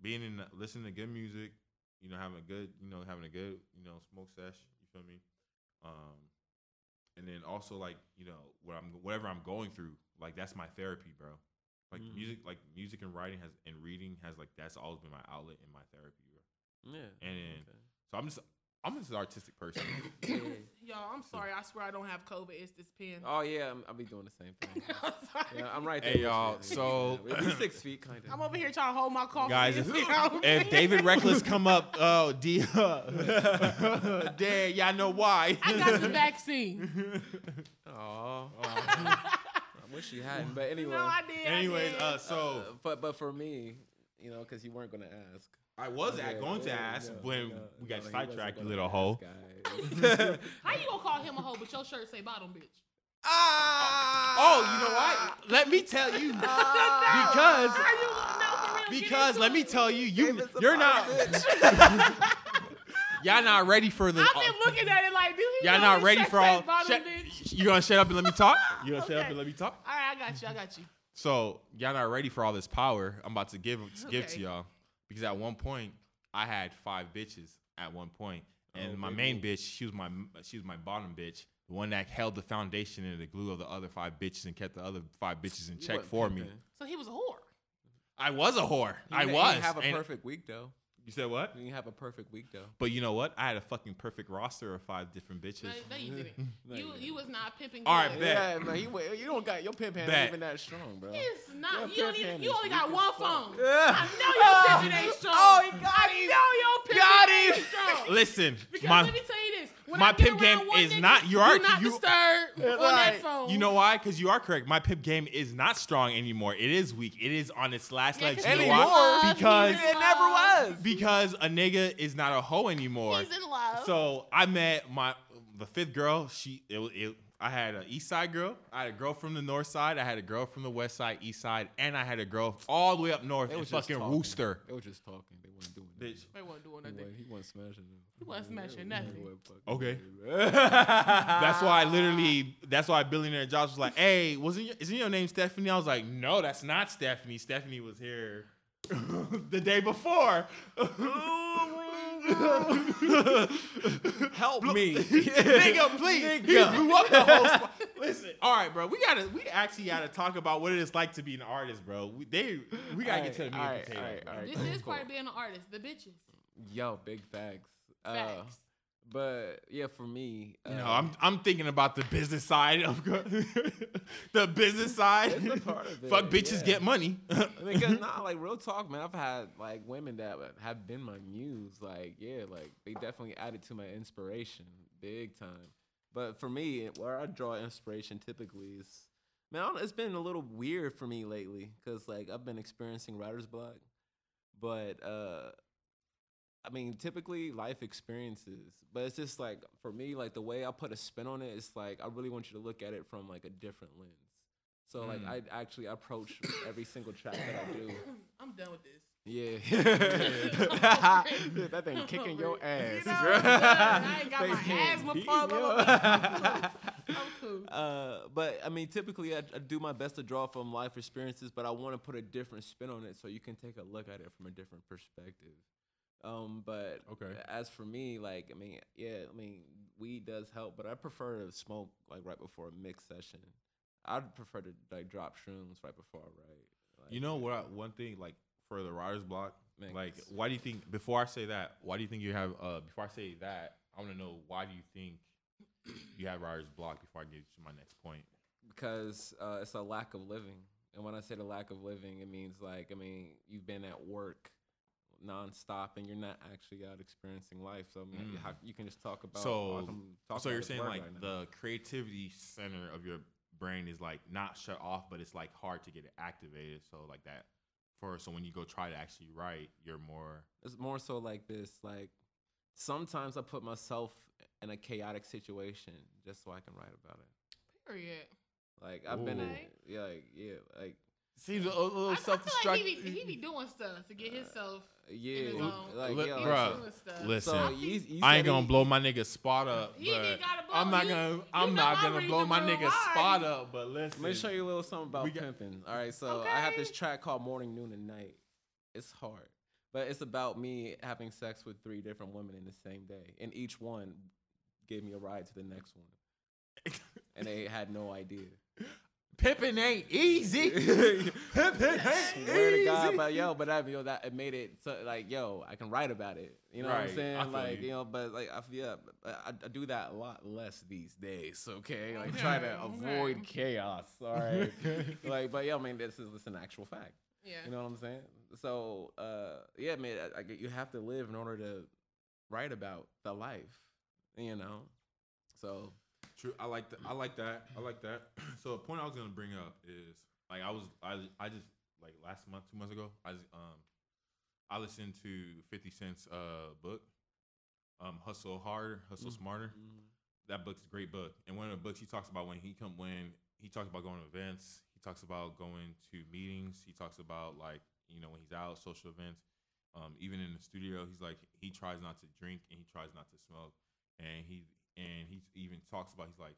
being in listening to good music, you know, having a good, you know, having a good, you know, smoke sesh. You feel me? Um, and then also like you know what I'm whatever I'm going through, like that's my therapy, bro. Like Mm. music, like music and writing has and reading has like that's always been my outlet and my therapy, bro. Yeah. And then okay. so I'm just I'm just an artistic person. Y'all, I'm sorry. I swear I don't have COVID. It's this pen. Oh yeah, I'm, I'll be doing the same thing. I'm sorry. yeah, I'm right there. Hey, with you. y'all, Yeah, so- yeah, we six feet, kind of. I'm over here trying to hold my coffee. Guys, in, if, you know? if David Reckless come up, oh, D, there, y'all know why. I got the vaccine. Oh, I wish you hadn't. But anyway, No, I did. Anyways, I did. uh, so Uh, but but for me, you know, because you weren't gonna ask. I was Yeah, at, going to ask yeah, when yeah, we got no, sidetracked, you little hoe. guys. How you gonna call him a hoe, but your shirt say bottom bitch? Ah! Oh, you know what? Let me tell you, because How you gonna know for real? Because into let me tell you, you David's a you're not y'all not ready for the. I've been looking at it like, dude, he y'all know not ready for all. Bottom Shut, you gonna shut up and let me talk? You gonna shut up and let me talk? All right, I got you. I got you. So y'all not ready for all this power I'm about to give to give to y'all because at one point I had five bitches at one point, and Oh, my big main bitch she was my she was my bottom bitch, the one that held the foundation and the glue of the other five bitches and kept the other five bitches in check wasn't for me. So he was a whore. I was a whore. He I was. have a and- perfect week though. You said what? You didn't have a perfect week though. But you know what? I had a fucking perfect roster of five different bitches. No, no, you didn't. No, you you didn't. you was not pimping. All right, good. bet. Yeah, man, you, you don't got your pimp hand Bet. ain't even that strong, bro. It's not. Your You, don't even, you only got one phone. Yeah. I know your pimping ain't strong. Oh, he got I him. know your pimping Got ain't strong. Listen, Because my let me tell you this. When my pimp game one is nigga, not- you are- Do not you- disturb on that phone. You know why? Because you are correct. My pimp game is not strong anymore. It is weak. It is on its last Yeah, legs. 'cause You know why? Because it never love. was. Because a nigga is not a hoe anymore. He's in love. So I met my the fifth girl. She it, was- it I had an East Side girl. I had a girl from the North Side. I had a girl from the West Side, East Side, and I had a girl all the way up north They in was just fucking talking. Wooster. They were just talking. They weren't doing nothing. Bitch. They weren't doing nothing. he wasn't smashing them. He wasn't smashing nothing. Okay. That's why I literally. That's why billionaire Josh was like, "Hey, wasn't your, isn't your name Stephanie?" I was like, "No, that's not Stephanie. Stephanie was here the day before." Help me. nigga, please. He Nigga. blew up the whole spot. Listen, all right, bro. We gotta, we actually gotta talk about what it is like to be an artist, bro. We, they, we gotta get to the meat Alright, and potatoes. alright, bro. alright. This is Cool. part of being an artist. The bitches. Yo, big facts. Uh, Facts. But yeah, for me, uh, No, I'm, I'm thinking about the business side of the business side. It's a part of Fuck bitches yeah. get money. I mean, cause nah, like real talk, man. I've had like women that have been my muse. Like, yeah, like they definitely added to my inspiration, big time. But for me, where I draw inspiration typically is, man, I don't, it's been a little weird for me lately, cause like I've been experiencing writer's block. But uh, I mean, typically life experiences, but it's just like for me, like the way I put a spin on it, it's like I really want you to look at it from like a different lens. So like Mm. I actually approach every single track that I do. I'm done with this. Yeah, Yeah. that thing kicking your ass. You know, girl. I'm done. I ain't got They my can't asthma beat pump. you. I'm cool. Uh, but I mean, typically I, I do my best to draw from life experiences, but I want to put a different spin on it so you can take a look at it from a different perspective. Um, but Okay. as for me, like I mean, yeah, I mean, weed does help, but I prefer to smoke like right before a mix session. I'd prefer to like drop shrooms right before I write. Like, You know what? I- One thing, like for the writer's block, Mix. like why do you think? Before I say that, why do you think you have? Uh, before I say that, I want to know why do you think you have writer's block? Before I get to my next point. because uh, it's a lack of living. And when I say the lack of living, it means like I mean you've been at work nonstop and you're not actually out experiencing life. So I mean, Mm. how, you can just talk about. So- awesome- talk so about you're saying like right the creativity center of your brain is like not shut off, but it's like hard to get it activated. So like that. For so when you go try to actually write, you're more. it's more so like this. Like sometimes I put myself in a chaotic situation just so I can write about it. Period. Like I've been in, yeah, like yeah, like Seems a, a little I, I self feel like he destructive. be, he be doing stuff to get himself. Uh, yeah, his own- like Look, yeah, he bruh, be doing stuff. listen. So I you, think- you I ain't gonna he- blow my nigga spot up, He ain't but gotta blow- I'm not you- gonna. I'm not gonna blow my nigga why. spot up. But listen, Let me show you a little something about We got- pimping. All right, so I have this track called Morning, Noon, and Night. It's hard, but it's about me having sex with three different women in the same day, and each one gave me a ride to the next one, and they had no idea. Pippin ain't easy. Pippin ain't Swear to easy. God, but yo, but that, you know, that it made it so, like, yo, I can write about it. You know what Right, I'm saying? Feel Like, you. you know, but like, I feel, yeah, but I, I do that a lot less these days. Okay, like try to Okay, avoid okay. chaos. All right, like, but yeah, I mean, this is this is an actual fact. Yeah. You know what I'm saying? So, uh, yeah, man, I, I, get- you have to live in order to write about the life. You know, so True. I like that. I like that. I like that. So a point I was gonna bring up is like I was I I just like last month, two months ago, I just, um I listened to Fifty Cent's uh book, um Hustle Harder, Hustle Mm. Smarter. That book's a great book. And one of the books he talks about when he come when he talks about going to events, he talks about going to meetings, he talks about like, you know, when he's out, social events. Um, even in the studio, he's like he tries not to drink and he tries not to smoke. And he and he even talks about he's like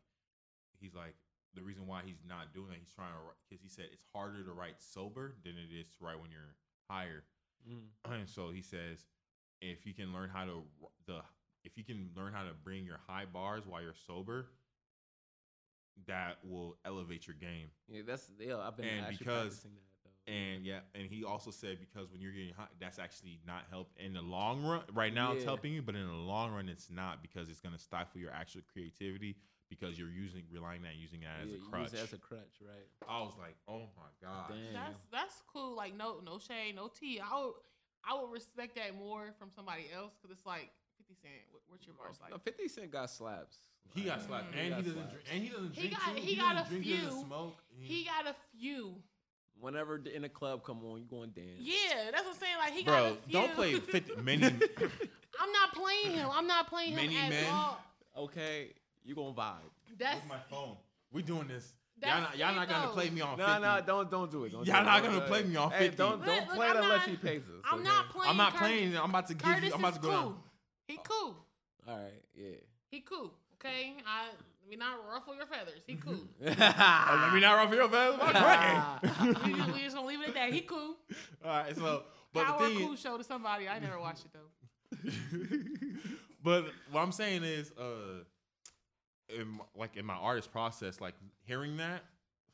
he's like the reason why he's not doing that he's trying to because he said it's harder to write sober than it is to write when you're higher mm. and so he says if you can learn how to the if you can learn how to bring your high bars while you're sober that will elevate your game yeah, that's yeah. I've been And actually because- practicing that though. And yeah and he also said because when you're getting high that's actually not help in the long run right now it's helping you but in the long run it's not because it's going to stifle your actual creativity because you're using relying on using that as a crutch Use it as a crutch, right? i was like oh my god Damn. That's that's cool. Like no no shade, no tea. I would I would respect that more from somebody else because it's like Fifty Cent. What, what's your bars like? No, Fifty Cent got slaps. he got slaps, and got he doesn't slaps. drink and he doesn't He drink got- too. he doesn't got a drink, he doesn't few. smoke He got a few. Whenever in the club come on, you going dance. Yeah, that's what I'm saying. Like he got bro a don't play 50 many I'm not playing him. I'm not playing him Many at men? all. Okay. You gonna vibe. That's Where's my phone? We doing this. That's Y'all not, y'all not gonna play me on No, 50. no, don't don't do it. Don't Y'all it. not Don't gonna play me on Hey, 50. don't don't look, play it I'm unless not- he pays us. I'm okay? not playing. I'm not Curtis. playing. I'm about to give Curtis you. I'm about to go cool. down. He cool. All right, yeah. He cool. Okay. I let me not ruffle your feathers. He cool. Oh, let me not ruffle your feathers. My friend. we, just, we just gonna leave it at that. He cool. All right. So, but Power the thing cool is, show to somebody. I never watched it though. but what I'm saying is, uh, in like in my artist process, like hearing that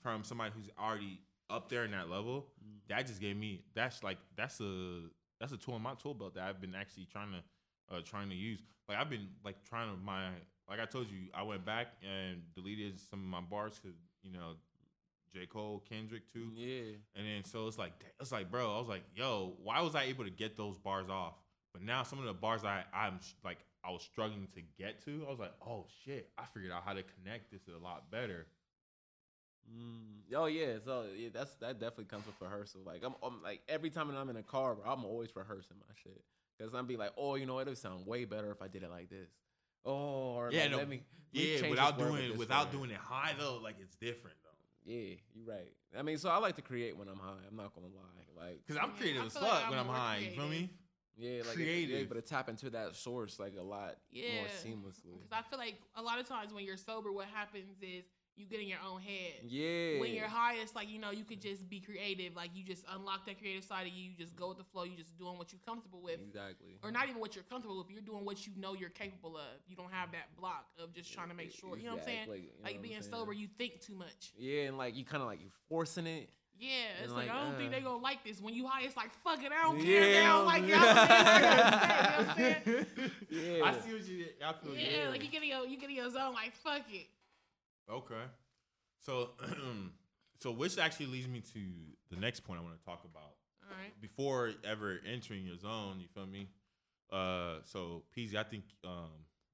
from somebody who's already up there in that level, that just gave me that's like that's a that's a tool in my tool belt that I've been actually trying to uh trying to use. Like I've been like trying to my like I told you, I went back and deleted some of my bars because you know J Cole, Kendrick too. yeah. And then so it's like it's like, bro, I was like, yo, why was I able to get those bars off? But now some of the bars I I'm like I was struggling to get to, I was like, oh shit, I figured out how to connect this a lot better. Mm. Oh yeah, so yeah, that's that definitely comes with rehearsal. Like I'm, I'm like every time that I'm in a car, bro, I'm always rehearsing my shit because I'm be like, oh, you know, it'll sound way better if I did it like this. Oh, or Yeah, like, no, let me, let Yeah, change without this word with doing this without word. doing it high though, like it's different though. Yeah, you're right. I mean, so I like to create when I'm high. I'm not gonna lie, like Cause I'm creative I as fuck like when I'm I'm more high. You feel me? yeah, like Creative. You're able to tap into that source like a lot Yeah. more seamlessly. Because I feel like a lot of times when you're sober, what happens is you get in your own head. Yeah. When you're high, it's like you know you could just be creative. Like you just unlock that creative side of you. You just go with the flow. You just doing what you're comfortable with, exactly. or not even what you're comfortable with. You're doing what you know you're capable of. You don't have that block of just trying to make sure. You know what I'm saying? Exactly, you know Like being saying? sober, you think too much. Yeah, and like you kind of like you're forcing it. Yeah, it's like, like, I don't think uh, they gonna like this. When you high, it's like fuck it, I don't Yeah, care. They don't like it. I don't care. I gotta say it, you know what I'm saying? yeah. I see what you. I feel you. Yeah, like you get in your you get in your zone, like fuck it. Okay. So, so which actually leads me to the next point I want to talk about. All right. Before ever entering your zone, you feel me? Uh, so Peasy, I think um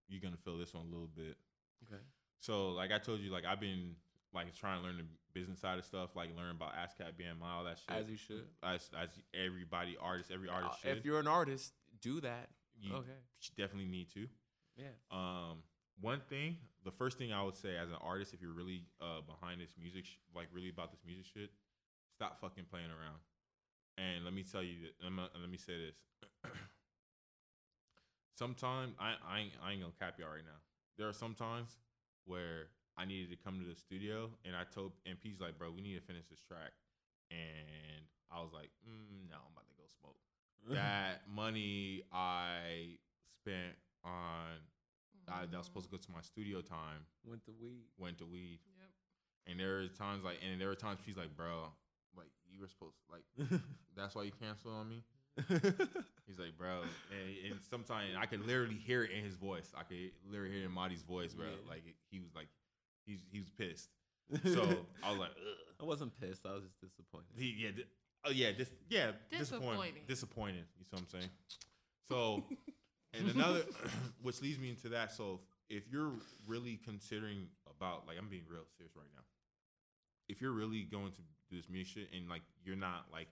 you're gonna feel this one a little bit. Okay. So, like I told you, like I've been like trying to learn the business side of stuff, like learn about ASCAP, BMI, all that shit. As you should. as, as everybody, artist, every artist Uh, should. if you're an artist, do that. you okay. definitely need to. Yeah. Um, one thing, the first thing I would say as an artist, if you're really uh behind this music, sh- like really about this music shit, stop fucking playing around. And let me tell you, that, let me, let me say this. sometimes I I ain't, I ain't gonna cap y'all right now. There are some times where I needed to come to the studio, and I told and P's like, bro, we need to finish this track, and I was like, mm, no, I'm about to go smoke that money I spent on I, that was supposed to go to my studio time Went to weed. went to weed. Yep. And there are times like, and there were times she's like, bro, like you were supposed like that's why you canceled on me. He's like, bro, and, and sometimes I could literally hear it in his voice. I could literally hear it in Marty's voice, bro. Yeah. Like he was like, he's he was pissed. So I was like, Ugh. I wasn't pissed. I was just disappointed. He, yeah, di- oh yeah, dis, yeah, Disappointing. disappointed, disappointed. You see what I'm saying? So, and another, which leads me into that. So, if you're really considering about, like, I'm being real serious right now. If you're really going to do this music shit and like you're not like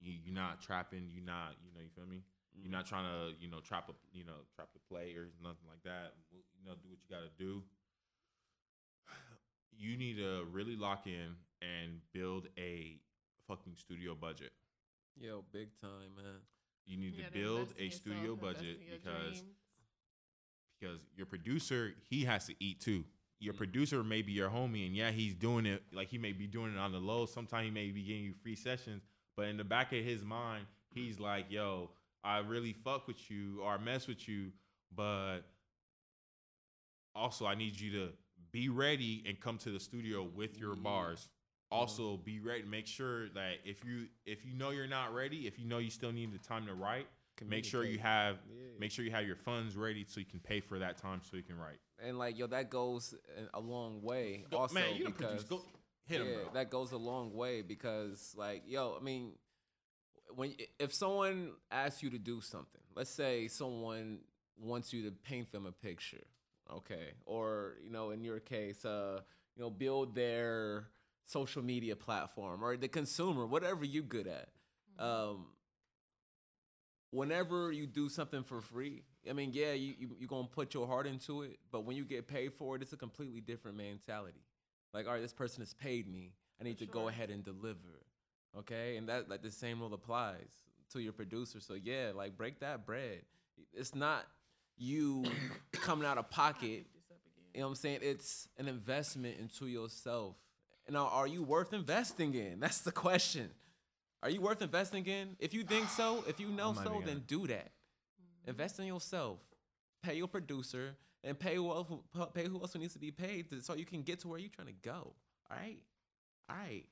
you, you're not trapping, you're not, you know, you feel me? You're not mm-hmm. trying to, you know, trap a, you know, trap the play or nothing like that. You know, do what you got to do. You need to really lock in and build a fucking studio budget. Yo, big time, man. You need Yeah, to to build a studio invest budget because dreams. because your producer he has to eat too. Your Mm. producer may be your homie, and yeah, he's doing it like he may be doing it on the low. Sometimes he may be getting you free sessions, but in the back of his mind, he's like, "Yo, I really fuck with you or mess with you, but also I need you to be ready and come to the studio with your Yeah. bars. Also, be ready. Make sure that if you if you know you're not ready, if you know you still need the time to write, make sure you have Yeah. make sure you have your funds ready so you can pay for that time so you can write. and like yo, that goes a- long way. Go- also, man, you don't because produce. Go hit him, yeah, bro. that goes a long way because like yo, I mean, when if someone asks you to do something, let's say someone wants you to paint them a picture, okay, or you know, in your case, uh, you know, build their social media platform or the consumer, whatever you good at. Um, whenever you do something for free, I mean, yeah, you, you you're gonna put your heart into it, but when you get paid for it, it's a completely different mentality. Like, all right, this person has paid me. I need For to go ahead and deliver. Okay, and that like the same rule applies to your producer. So yeah, like break that bread. It's not you coming out of pocket. Pick this up again. You know what I'm saying? It's an investment into yourself. And now, are you worth investing in? That's the question. Are you worth investing in? If you think so, if you know so, then do that. Invest in yourself. Pay your producer and pay who else, pay who else who needs to be paid to- so you can get to where you're trying to go. All right? All right.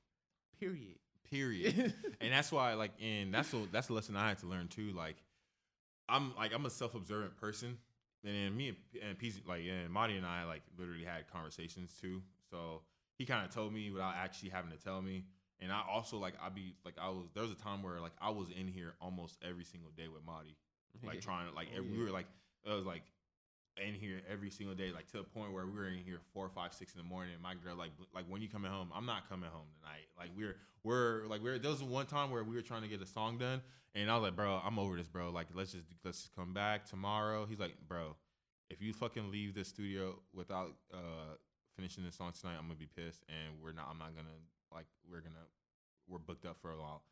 Period. Period. and that's why, like, and that's a that's a lesson I had to learn too. Like, I'm like I'm a self observant person, and then me and, and PZ, like and Marty and I like literally had conversations too. So he kind of told me without actually having to tell me. And I also like I be like I was there was a time where like I was in here almost every single day with Marty, like trying to like Oh, every- we were like it was like in here every single day, like to the point where we were in here four, five, six in the morning. And my girl, like, like when you coming home, I'm not coming home tonight. Like we're, we're like we're. There was one time where we were trying to get a song done, and I was like, bro, I'm over this, bro. Like let's just let's just come back tomorrow. He's like, bro, if you fucking leave the studio without uh finishing this song tonight, I'm gonna be pissed, and we're not. I'm not gonna like we're gonna we're booked up for a while.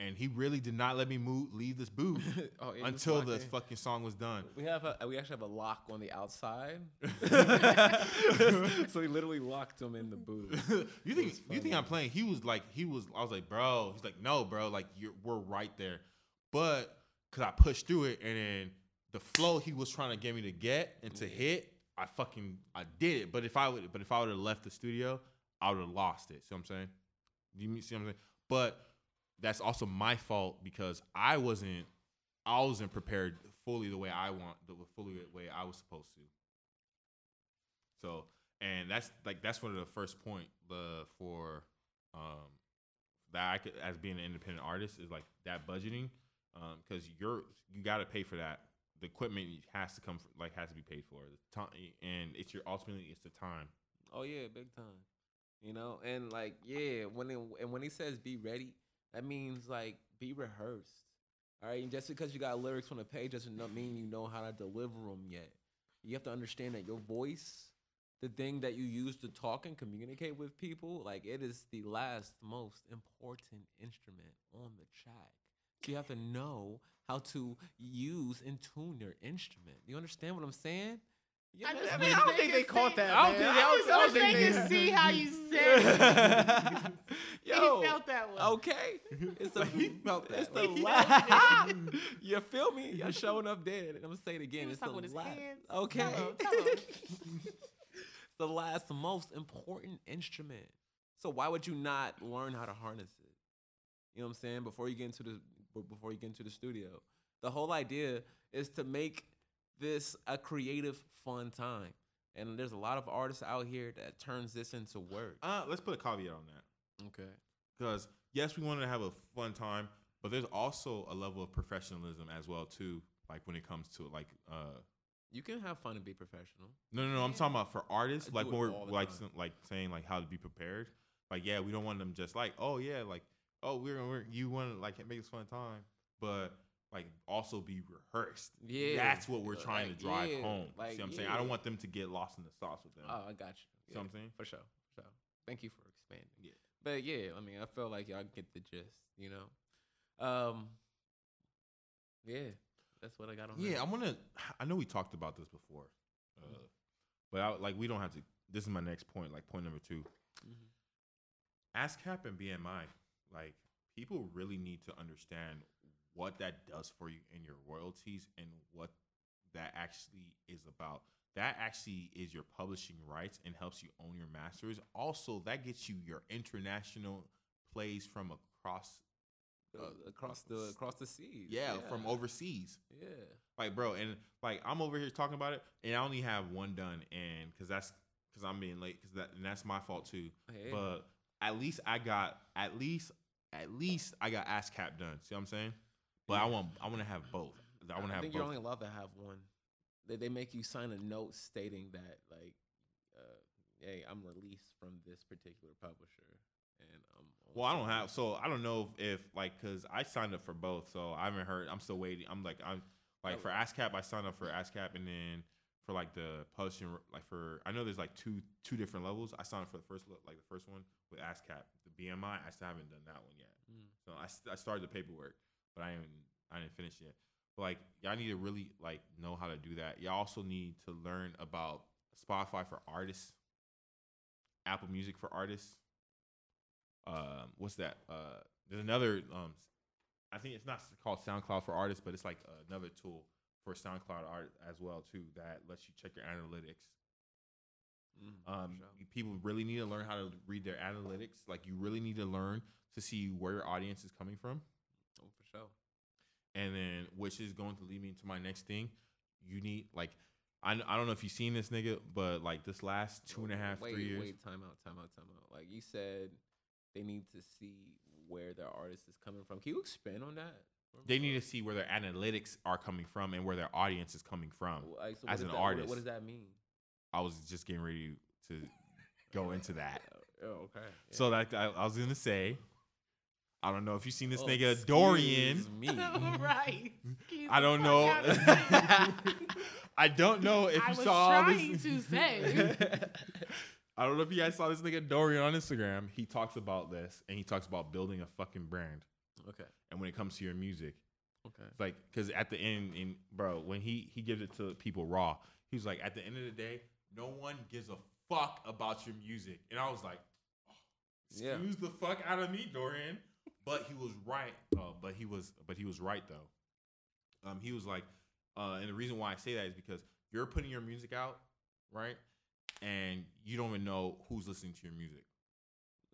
And he really did not let me move leave this booth Oh, until the fucking song was done. We have a we actually have a lock on the outside, so we literally locked him in the booth. you think you think I'm playing? He was like, he was. I was like, bro. He's like, no, bro. Like you're, we're right there. But cause I pushed through it, and then the flow he was trying to get me to get and to hit, I fucking I did it. But if I would, but if I would have left the studio, I would have lost it. See what I'm saying? Do you see what I'm saying? But that's also my fault because I wasn't, I wasn't prepared fully the way I want, the fully the way I was supposed to. So, and that's like that's one of the first point the for um that I could as being an independent artist is like that budgeting um because you're you got to pay for that. The equipment has to come from, like has to be paid for. The time and it's your ultimately it's the time. Oh yeah, big time. You know, and like yeah, when it, and when he says be ready, that means like be rehearsed. All right, and just because you got lyrics on the page doesn't mean you know how to deliver them yet. You have to understand that your voice, the thing that you use to talk and communicate with people, like it is the last most important instrument on the track. So you have to know how to use and tune your instrument. You understand what I'm saying? Yeah, I just I, mean, I don't think they could caught that. I don't man. think they- I don't- just I don't wish think they see how you said Yo, he felt that one. okay. It's a, He felt that the way. last. Ah! you feel me? You're showing up dead. and I'm gonna say it again. was it's the talking with his last. hands. Okay. Tell 'em, tell 'em. the last most important instrument. So why would you not learn how to harness it? You know what I'm saying? Before you get into the b- before you get into the studio, the whole idea is to make this a creative, fun time. And there's a lot of artists out here that turns this into work. Uh, let's put a caveat on that. Okay. because yes, we wanted to have a fun time, but there's also a level of professionalism as well too. Like when it comes to like, uh, You can have fun and be professional. no, no, no. I'm Yeah. talking about for artists, I like do when we're like time. like saying like how to be prepared. Like yeah, we don't want them just like oh yeah, like oh we're, we're you want to like make this fun time, but like also be rehearsed. Yeah. that's what we're Uh, trying like, to drive yeah, home. like, See what I'm saying? I don't want them to get lost in the sauce with them. Oh, I got you. See what I'm saying? For sure. For sure. Thank you for expanding. Yeah. But yeah, I mean, I feel like y'all get the gist, you know? Um, yeah, that's what I got on Yeah. I want to. I know we talked about this before, uh, but I, like we don't have to. This is my next point. Like point number two. Mhm. ASCAP and BMI. Like people really need to understand what that does for you in your royalties and what that actually is about. That actually is your publishing rights and helps you own your masters. Also, that gets you your international plays from across. Uh, across the across the seas. Yeah, from overseas. Yeah. Like, bro, and like I'm over here talking about it, and I only have one done, and because that's because I'm being late, because that and that's my fault too. Hey. But at least I got at least at least I got ASCAP done. See what I'm saying? But I want I want to have both. I want to have I think both. you're only allowed to have one. They they make you sign a note stating that like, uh, hey, I'm released from this particular publisher, and I'm. well, I don't have, so I don't know if, if like because I signed up for both, so I haven't heard. I'm still waiting. I'm like I'm Like for ASCAP, I signed up for ASCAP, and then for like the publishing, like for I know there's like two two different levels. I signed up for the first like the first one with ASCAP. The BMI, I still haven't done that one yet. Mm. So I, I started the paperwork, but I didn't I didn't finish yet. But like y'all need to really like know how to do that. Y'all also need to learn about Spotify for artists, Apple Music for artists. Um, what's that? Uh, there's another. Um, I think it's not called SoundCloud for artists, but it's like another tool for SoundCloud art as well too that lets you check your analytics. Mm, Um, sure. people really need to learn how to read their analytics. Like you really need to learn to see where your audience is coming from. Oh, for sure. And then, which is going to lead me into my next thing. You need like, I, I don't know if you've seen this nigga, but like this last two and a half, wait, three years. Wait, time out, time out, time out. Like you said, they need to see where their artist is coming from. Can you expand on that? For They need to see where their analytics are coming from and where their audience is coming from. Like, so as an that- artist. What, does that mean? I was just getting ready to go into that. Oh, oh, okay. So like I, I was gonna say, I don't know if you've seen this Oh, nigga Dorian. Me. right. Excuse I don't know. out of me. I don't know if I you was saw trying this. to say. I don't know if you guys saw this nigga Dorian on Instagram. He talks about this and he talks about building a fucking brand. okay. And when it comes to your music, Okay. it's like because at the end, in bro, when he he gives it to people raw, he's like, at the end of the day, no one gives a fuck about your music. And I was like, oh, Yeah. excuse the fuck out of me, Dorian. But he was right. Uh, but he was but he was right though. Um, he was like, uh, and the reason why I say that is because you're putting your music out, right? And you don't even know who's listening to your music.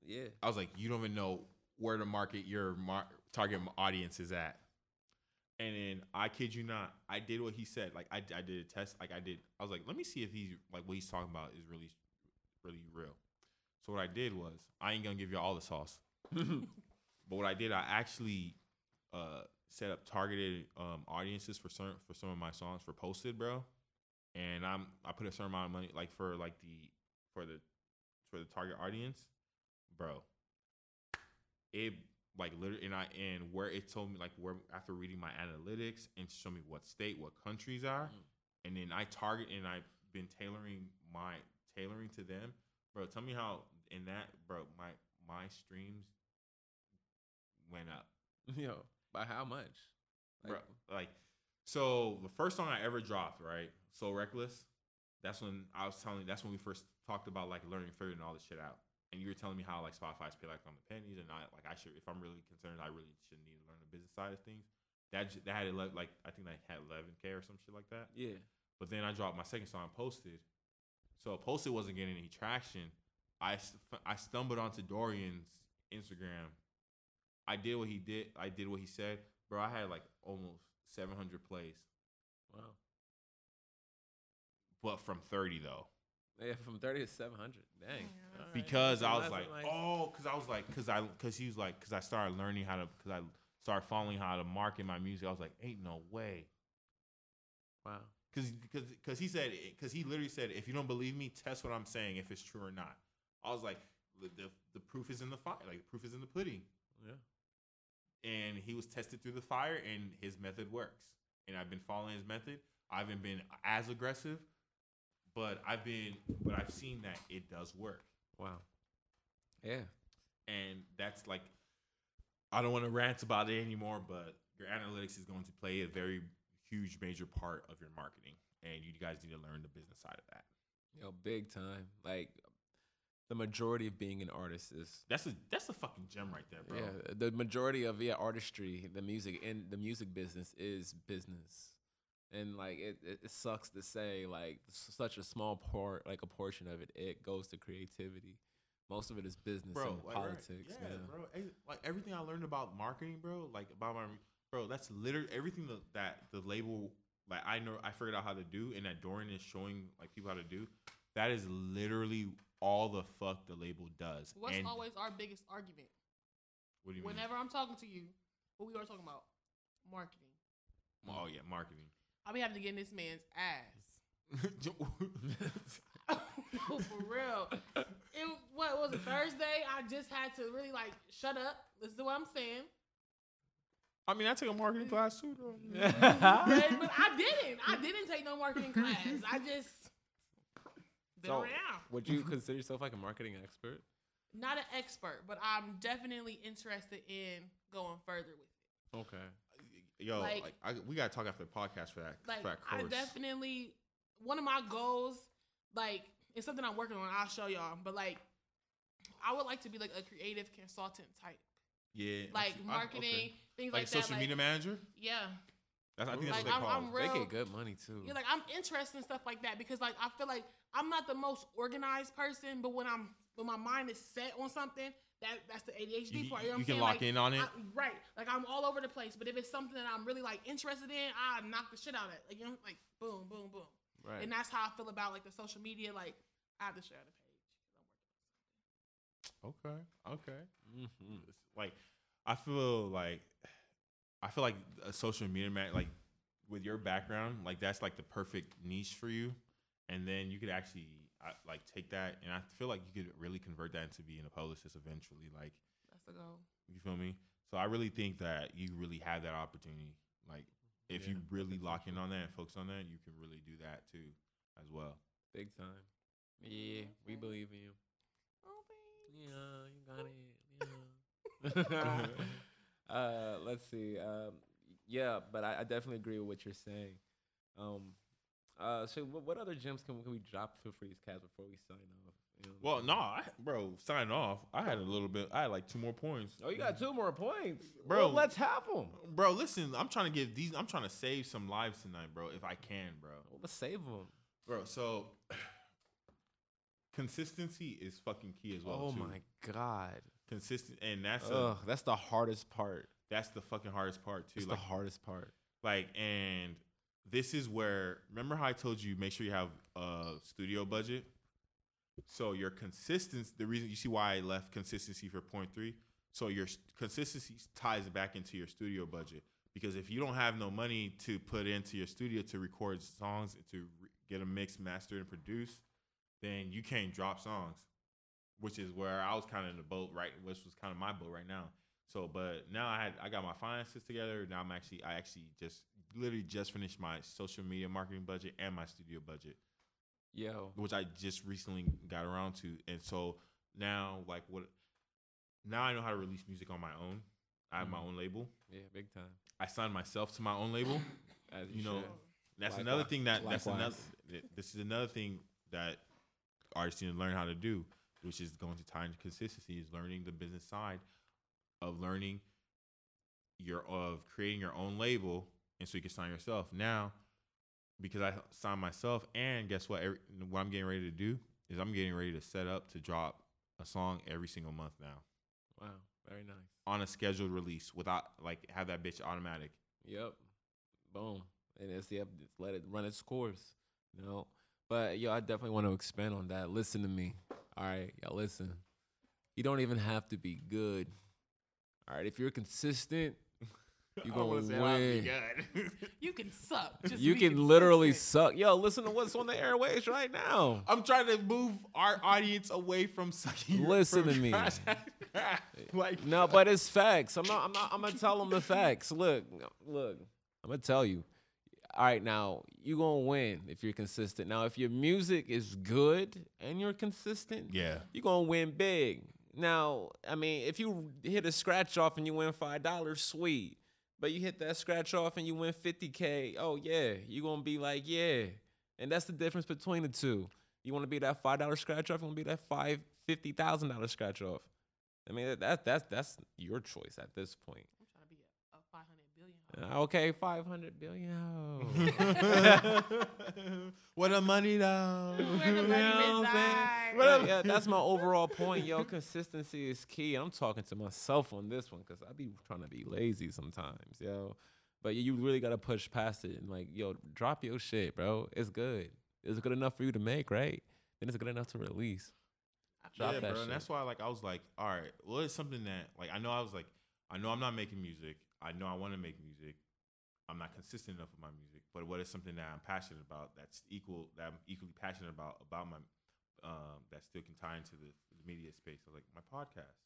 Yeah. I was like, you don't even know where to market your mar- target audience is at. And then I kid you not, I did what he said. Like I, I did a test. Like I did. I was like, let me see if he's like what he's talking about is really, really real. So what I did was, I ain't gonna give you all the sauce. But what I did, I actually uh, set up targeted um, audiences for some for some of my songs for posted, bro. And I'm I put a certain amount of money like for like the for the for the target audience, bro. It like literally and I and where it told me like where after reading my analytics and show me what state, what countries are, Mm. and then I target and I've been tailoring my tailoring to them, bro. Tell me how in that, bro, my my streams went up, Yo, by how much? bro. Like, so the first song I ever dropped, right? So reckless. That's when I was telling. That's when we first talked about like learning figuring all this shit out. And you were telling me how like Spotify's pay like on the pennies, and I like I should if I'm really concerned, I really should need to learn the business side of things. That j- that had ele- like I think that had 11k or some shit like that. Yeah. But then I dropped my second song, Posted. So Posted wasn't getting any traction. I, st- I stumbled onto Dorian's Instagram. I did what he did. I did what he said. Bro, I had like almost 700 plays, Wow. but from 30 though. Yeah, from thirty to seven hundred. Dang. Yeah, All right. Because I was That's like, oh, because I was like, because I, because he was like, because I started learning how to, because I started following how to market my music. I was like, ain't no way. wow. Cause, cause, cause he said, cause he literally said, if you don't believe me, test what I'm saying if it's true or not. I was like, the, the, the proof is in the fire, like the proof is in the pudding. Yeah. And he was tested through the fire, and his method works. And I've been following his method. I haven't been as aggressive, but I've been, but I've seen that it does work. Wow. Yeah. And that's like, I don't want to rant about it anymore, but your analytics is going to play a very huge, major part of your marketing, and you guys need to learn the business side of that. Yo, big time. Like the majority of being an artist is That's a that's a fucking gem right there, bro. yeah. The majority of yeah artistry, the music and the music business is business, and like it, it, it sucks to say like such a small part, like a portion of it, it goes to creativity. Most of it is business bro, and like, right, politics. Yeah, man. bro. Like everything I learned about marketing, bro. Like about my, bro. That's literally everything that, that the label, like I know, I figured out how to do, and that Dorian is showing like people how to do. That is literally all the fuck the label does. What's and always our biggest argument? what do you mean? Whenever I'm talking to you, what we are talking about? Marketing. Oh yeah, marketing. I be having to get in this man's ass. For real. It what was it Thursday? I just had to really like shut up. Listen to what I'm saying. I mean, I took a marketing class too, though. but, but I didn't. I didn't take no marketing class. I just been So- around. Would you consider yourself like a marketing expert? Not an expert, but I'm definitely interested in going further with it. Okay. Yo, Like- like, I, we gotta talk after the podcast for that. Like for that I definitely one of my goals, like it's something I'm working on. I'll show y'all, but like I would like to be like a creative consultant type, yeah, like I- marketing okay. things like, that. like, social that. media like, manager. yeah, That's, I think Like, that's what I'm- they call. I'm real- They get good money too. yeah. Like I'm interested in stuff like that because like I feel like I'm not the most organized person, but when I'm when my mind is set on something, that that's the ADHD You- part. You, know what you I'm can saying? lock Like, in on it. I- right. Like I'm all over the place, but if it's something that I'm really like interested in, I knock the shit out of it. Like you know, like boom, boom, boom. right. And that's how I feel about like the social media. Like I have to share the page. Okay, okay. Mhm. Like, I feel like, I feel like a social media man, like, with your background, like that's like the perfect niche for you, and then you could actually I, like take that, and I feel like you could really convert that into being a publicist eventually. Like, That's the goal. you feel me? So I really think that you really have that opportunity. Like, if Yeah, you really lock in on that and focus on that, you can really do that too, as well. Big time. Yeah, we believe in you. Oh, thanks. Yeah, you got it. Yeah. uh, let's see. Um, yeah, but I, I definitely agree with what you're saying. Um, uh, so what, what other gems can, can we drop for, these cats before we sign off? You know Well, no, I, bro, sign off. I had a little bit. I had like two more points. Oh, you got two more points, Bro. Well, let's have them. Bro, listen, I'm trying to give these. I'm trying to save some lives tonight, bro. If I can, bro. Well, let's save them. Bro, so consistency is fucking key as well. oh too. my god. consistent, and that's a, that's the hardest part. that's the fucking hardest part too. It's Like, the hardest part. like, and this is where remember how I told you make sure you have a studio budget. So your consistency, the reason you see why I left consistency for point three. So your consistency ties back into your studio budget because if you don't have no money to put into your studio to record songs to re- get a mix, master, and produce, then you can't drop songs, which is where I was kind of in the boat, right? Which was kind of my boat right now. So, but now I had I got my finances together. Now I'm actually I actually just literally just finished my social media marketing budget and my studio budget Yo. which I just recently got around to, and so now like what now I know how to release music on my own. I have my Mhm. own label. Yeah, big time. I signed myself to my own label. As You know, should. That's Likewise- another thing that that's another. This is another thing that artists need to learn how to do, which is going to tie into consistency. Is learning the business side of learning your of creating your own label, and so you can sign yourself now. Because I signed myself, and guess what? Every, what I'm getting ready to do is I'm getting ready to set up to drop a song every single month now Wow, very nice. on a scheduled release without like have that bitch automatic. Yep. Boom. And it's yep, let it run its course. You know. But yo, I definitely want to expand on that. Listen to me. All right, y'all listen. You don't even have to be good. All right, if you're consistent, you I wanna gonna say I'll be win. You can suck. Just you be can literally suck. Yo, listen to what's on the airways right now. I'm trying to move our audience away from sucking. Listen from to me. like No, but it's facts. I'm not. I'm not. I'm gonna tell them the facts. Look, look. I'm gonna tell you. All right, now you gonna win if you're consistent. Now, if your music is good and you're consistent, yeah, you're gonna win big. Now, I mean, if you hit a scratch off and you win five dollars, sweet. But you hit that scratch off and you win 50k, oh yeah, you're gonna be like, yeah. And that's the difference between the two. You wanna be that five dollar scratch off, you wanna be that five fifty thousand dollar scratch off. I mean, that that's that's your choice at this point. I'm trying to be a, a 500 billion. hoe. Uh, Okay, five hundred billion. what a money though. Where the money You know what I'm saying? reside. What a- yeah, that's my overall point. Yo, consistency is key. I'm talking to myself on this one because I be trying to be lazy sometimes, yo. But you really gotta push past it and like, yo, drop your shit, bro. It's good. It's good enough for you to make, right? Then it's good enough to release. Drop yeah, that bro. shit. And that's why, like, I was like, all right, well, it's something that, like, I know I was like, I know I'm not making music. I know I want to make music. I'm not consistent enough with my music. But what is something that I'm passionate about? That's equal. That I'm equally passionate about about my, um, that still can tie into the, the media space. So like my podcast.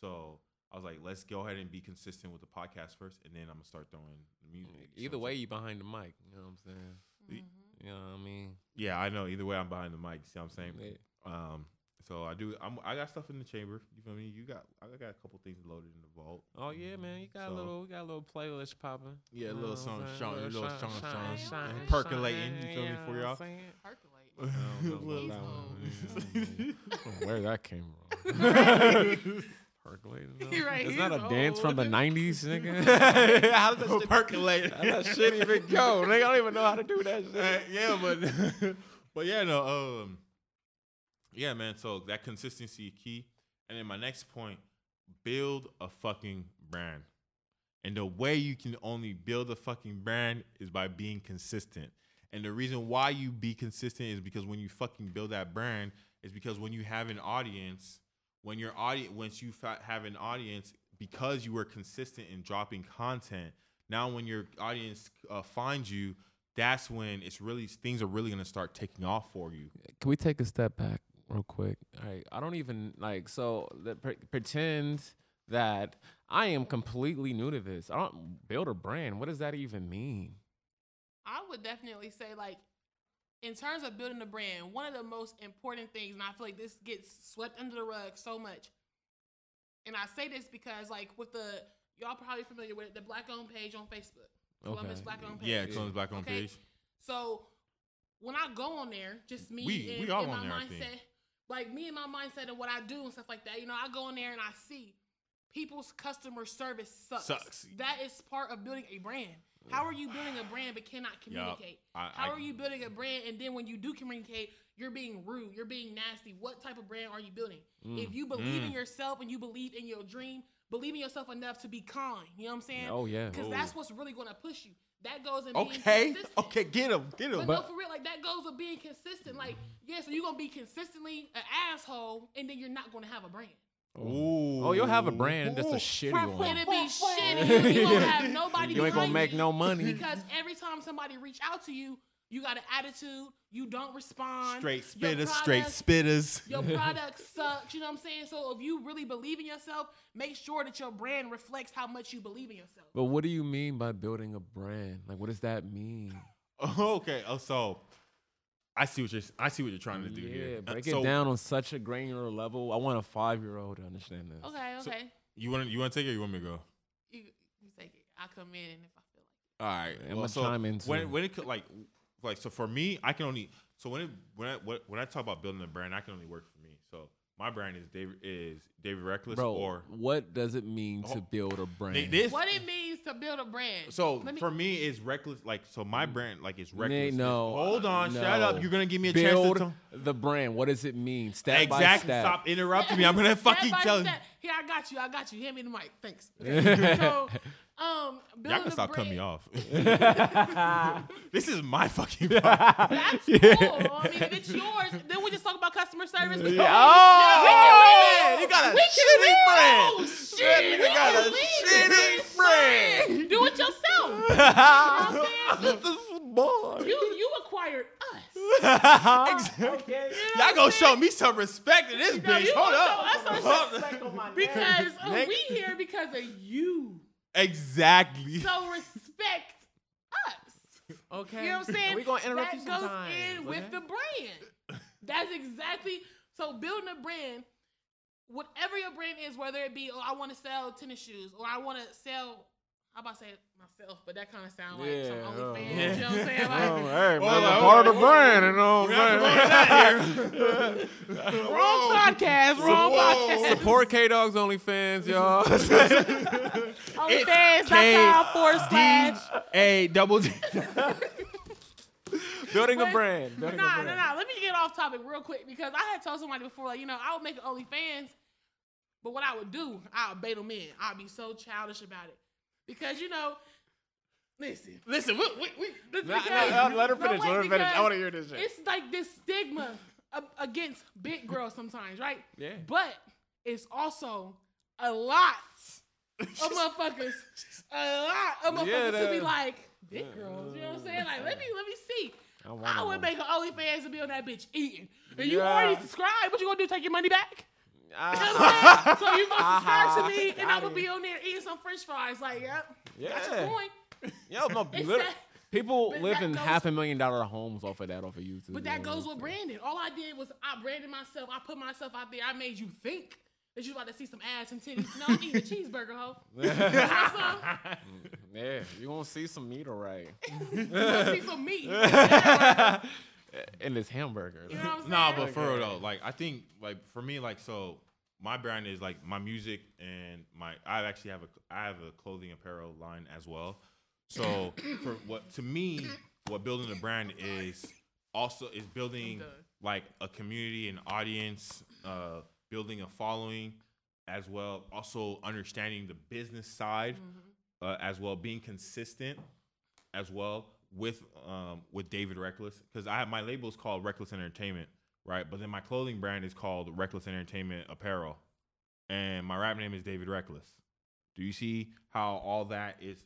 So I was like, let's go ahead and be consistent with the podcast first, and then I'm gonna start throwing the music. Either what I'm way, you behind the mic. You know what I'm saying? Mm-hmm. You know what I mean? yeah, I know. Either way, I'm behind the mic. See what I'm saying? Yeah. Um, so I do. I'm, I got stuff in the chamber. You feel me? You got. I got a couple things loaded in the vault. Oh yeah, man. You got So- a little, we got a little playlist popping. Yeah, a little song, something, I'm little shine, something, shine, something, shine, percolating, you shine, feel me, know for what I'm y'all? saying? Percolate. I don't know He's about old. that one. Where that came from? Percolating. He though? right, It's not a he's dance from the '90s, nigga. how does that shit, Percolate. how that shit even go? Nigga, I don't even know how to do that shit. Uh, yeah, but but yeah, no, um, yeah, man. So that consistency is key, and then my next point: build a fucking brand. And the way you can only build a fucking brand is by being consistent. And the reason why you be consistent is because when you fucking build that brand, is because when you have an audience, when your audience, once you fa- have an audience, because you were consistent in dropping content, now when your audience uh, finds you, that's when it's really things are really gonna start taking off for you. Can we take a step back real quick? All right, I don't even like so that pre- pretend that I am completely new to this. I don't build a brand. What does that even mean? I would definitely say like in terms of building a brand, one of the most important things, and I feel like this gets swept under the rug so much. And I say this because like with the y'all probably familiar with it, the black owned page on Facebook. Columbus Okay. Black owned page. Yeah, it comes back on Okay. page. So when I go on there, just me We- and, we all and my on there, I think. mindset, like me and my mindset and what I do and stuff like that, you know, I go in there and I see people's customer service sucks. Sucks. That is part of building a brand. How are you building a brand but cannot communicate? I- How I- are you building a brand and then when you do communicate, you're being rude, you're being nasty? What type of brand are you building? If you believe in Mm. yourself and you believe in your dream, believe in yourself enough to be kind. You know what I'm saying? Oh yeah. Because Oh. that's what's really going to push you. That goes in being Okay, consistent. okay, get him, get him. But, But- no, for real, like that goes with being consistent. Like, yeah, so you're gonna be consistently an asshole, and then you're not gonna have a brand. Ooh. Oh, you'll have a brand that's a Ooh. shitty one. It'll be shitty. You, you won't have nobody. You ain't gonna make no money. because every time somebody reach out to you, you got an attitude. You don't respond. Straight Your spitters, straight spitters. Your product sucks. You know what I'm saying? So if you really believe in yourself, make sure that your brand reflects how much you believe in yourself. But what do you mean by building a brand? Like, what does that mean? okay, oh, so I see what you're. I see what you're trying to do here. Yeah, Uh, break so it down on such a granular level. I want a five year old to understand this. Okay, So- okay. You want to? You want to take it? or You want me to go? You, you take it. I come in and if I feel like. It. All right. I'ma chime in when too. when it co- like like so for me, I can only so when it when I when when I talk about building a brand, I can only work for me. So my brand is David is David Reckless Bro, or what does it mean to Oh, build a brand? This. What it means to build a brand. So me- for me, is reckless. Like so, my mm. brand like is reckless. no, hold on, shut up. You're gonna give me a build chance to. the brand. What does it mean? Step by step. Stop interrupting me. I'm gonna Step fucking tell you. step. Here, I got you. I got you. Hand me the mic. Thanks. Okay. so, um, building Y'all can a stop cutting me off. this is my fucking. podcast. That's cool. I mean, if it's yours, then we just talk about customer service. Yeah. We Oh, can you got a we can shitty read- brand. Oh, That shit. nigga We got can a read shitty this brand. Do it yourself. You know what I'm saying? this is boy. You you acquired us. Exactly. you Y'all what gonna I'm show me some respect in this No, bitch. you Hold up. show us some Hold up. Because uh, we here because of you. Exactly. So respect us. Okay. You know what I'm saying? We're gonna interrupt that you goes sometimes. in with the brand. That's exactly so building a brand. Whatever your brand is, whether it be, oh, I want to sell tennis shoes, or I want to sell. How about to say it myself? But that kind of sound like Yeah, some oh, OnlyFans. yeah. You know what I'm saying? Like, Oh, hey, man, I'm part of the brand, you know what I'm saying? run that here. wrong podcast, wrong Whoa. podcast. Support K Dogs OnlyFans, y'all. OnlyFans.com forward slash. A double D. Building a brand. Building Nah, a nah, brand. nah. Let me get off topic real quick because I had told somebody before, like, you know, I would make an OnlyFans, but what I would do, I would bait them in. I'd be so childish about it. Because, you know, listen. Listen, we, we, we, Listen, Nah, because- nah, nah, let her no, finish. wait, Let her finish. I want to hear this shit. It's like this stigma against big girls sometimes, right? Yeah. But it's also a lot of motherfuckers, a lot of motherfuckers Yeah, to be like, big girls, you know what I'm saying? Like, let me, let me see. I I would make an OnlyFans and be on that bitch eating. And you already subscribed. What you gonna do? Take your money back? Ah, so you gonna subscribe to me, and Got I'm be on there eating some French fries. Like, yep, yeah, that's your yeah. point. Yo, no, that- people live in goes- half a million dollar homes off of that off of YouTube. But that goes with branding. All I did was I branded myself. I put myself out there. I made you think that you about to see some ass and titties. No, I'm eating a cheeseburger, ho. You want some? Yeah, you gonna see some meat, alright. You gonna see some meat. In this hamburger. You know what I'm saying? Nah, but for real though, like I think like for me, like so my brand is like my music and my I actually have a I have a clothing apparel line as well. So for what to me, what building a brand is also is building like a community, an audience, uh, building a following as well. Also understanding the business side uh, as well, being consistent as well with um, with David Reckless because I have my label is called Reckless Entertainment, right? But then my clothing brand is called Reckless Entertainment Apparel, and my rap name is David Reckless. Do you see how all that is?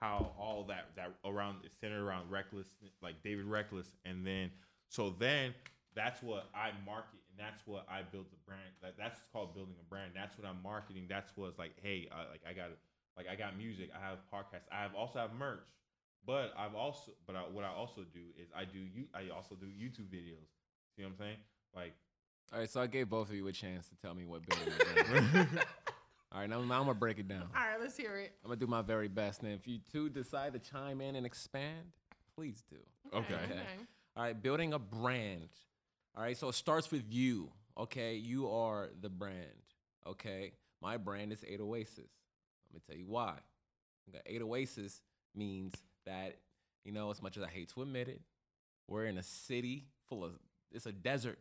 How all that that around is centered around Reckless, like David Reckless, and then so then that's what I market and that's what I build the brand. Like that's called building a brand. That's what I'm marketing. That's what's like, hey, I, like I got like I got music. I have podcasts. I have also have merch. But I've also, but I, what I also do is I do you. I also do YouTube videos. See what I'm saying? Like, All right, so I gave both of you a chance to tell me what building a brand is. All right, now, now I'm gonna break it down. All right, let's hear it. I'm gonna do my very best. And if you two decide to chime in and expand, please do. Okay. Okay. All right, building a brand. All right, so it starts with you. Okay, you are the brand. Okay, my brand is Eight Oasis. Let me tell you why. Okay, Eight Oasis means that you know, as much as I hate to admit it, we're in a city full of it's a desert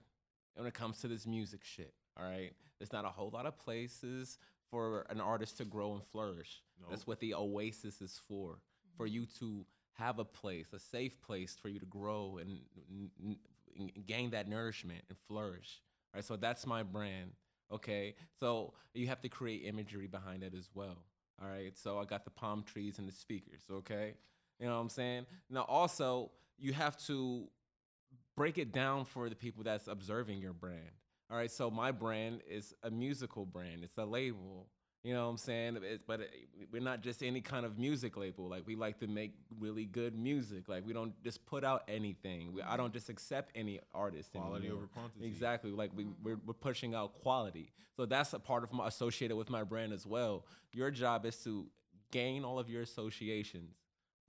when it comes to this music shit. All right, there's not a whole lot of places for an artist to grow and flourish. That's what the Oasis is for. For you to have a place, a safe place for you to grow and, n- n- gain that nourishment and flourish. All right, so that's my brand. Okay, so you have to create imagery behind it as well. All right, so I got the palm trees and the speakers. Okay, you know what I'm saying. Now also you have to break it down for the people that's observing your brand. All right, so my brand is a musical brand. It's a label. You know what I'm saying? It's, but it, we're not just any kind of music label. Like we like to make really good music. Like we don't just put out anything. We, I mm-hmm. don't just accept any artist. Quality anymore. over quantity. Exactly. Like we mm-hmm. we're, we're pushing out quality. So that's a part of my associated with my brand as well. Your job is to gain all of your associations.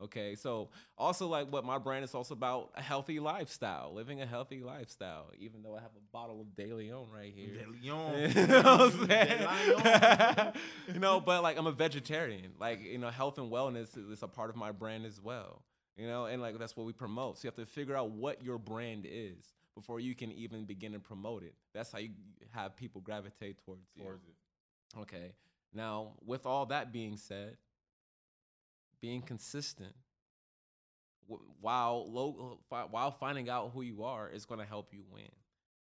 Okay, so also like what my brand is also about a healthy lifestyle, living a healthy lifestyle. Even though I have a bottle of De Leon right here, De Leon, you know what I'm De saying? Leon. you know, but like I'm a vegetarian. Like you know, health and wellness is a part of my brand as well. You know, and like that's what we promote. So you have to figure out what your brand is before you can even begin to promote it. That's how you have people gravitate towards you. Towards it. Okay. Now, with all that being said, being consistent while lo- fi- while finding out who you are is going to help you win.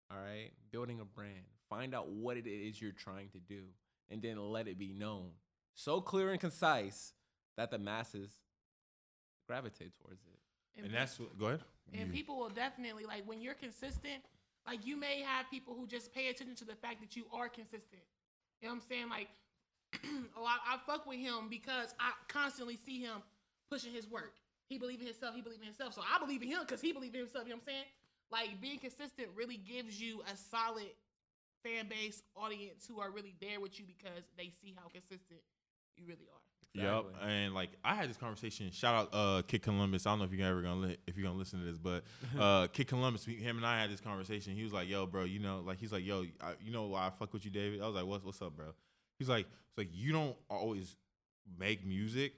All right? Building a brand. Find out what it is you're trying to do and then let it be known. So clear and concise that the masses gravitate towards it. And that's what, go ahead. And You- people will definitely like when you're consistent. Like you may have people who just pay attention to the fact that you are consistent. You know what I'm saying? Like, oh, I, I fuck with him because I constantly see him pushing his work. He believe in himself. He believe in himself. So I believe in him because he believe in himself. You know what I'm saying? Like being consistent really gives you a solid fan base, audience who are really there with you because they see how consistent you really are. Yep, and like I had this conversation. Shout out, uh, Kid Columbus. I don't know if you're ever gonna li- if you're gonna listen to this, but uh, Kid Columbus, we- him and I had this conversation. He was like, "Yo, bro, you know, like he's like, yo, I, you know why I fuck with you, David?" I was like, "What's what's up, bro?" He's like, "It's like you don't always make music,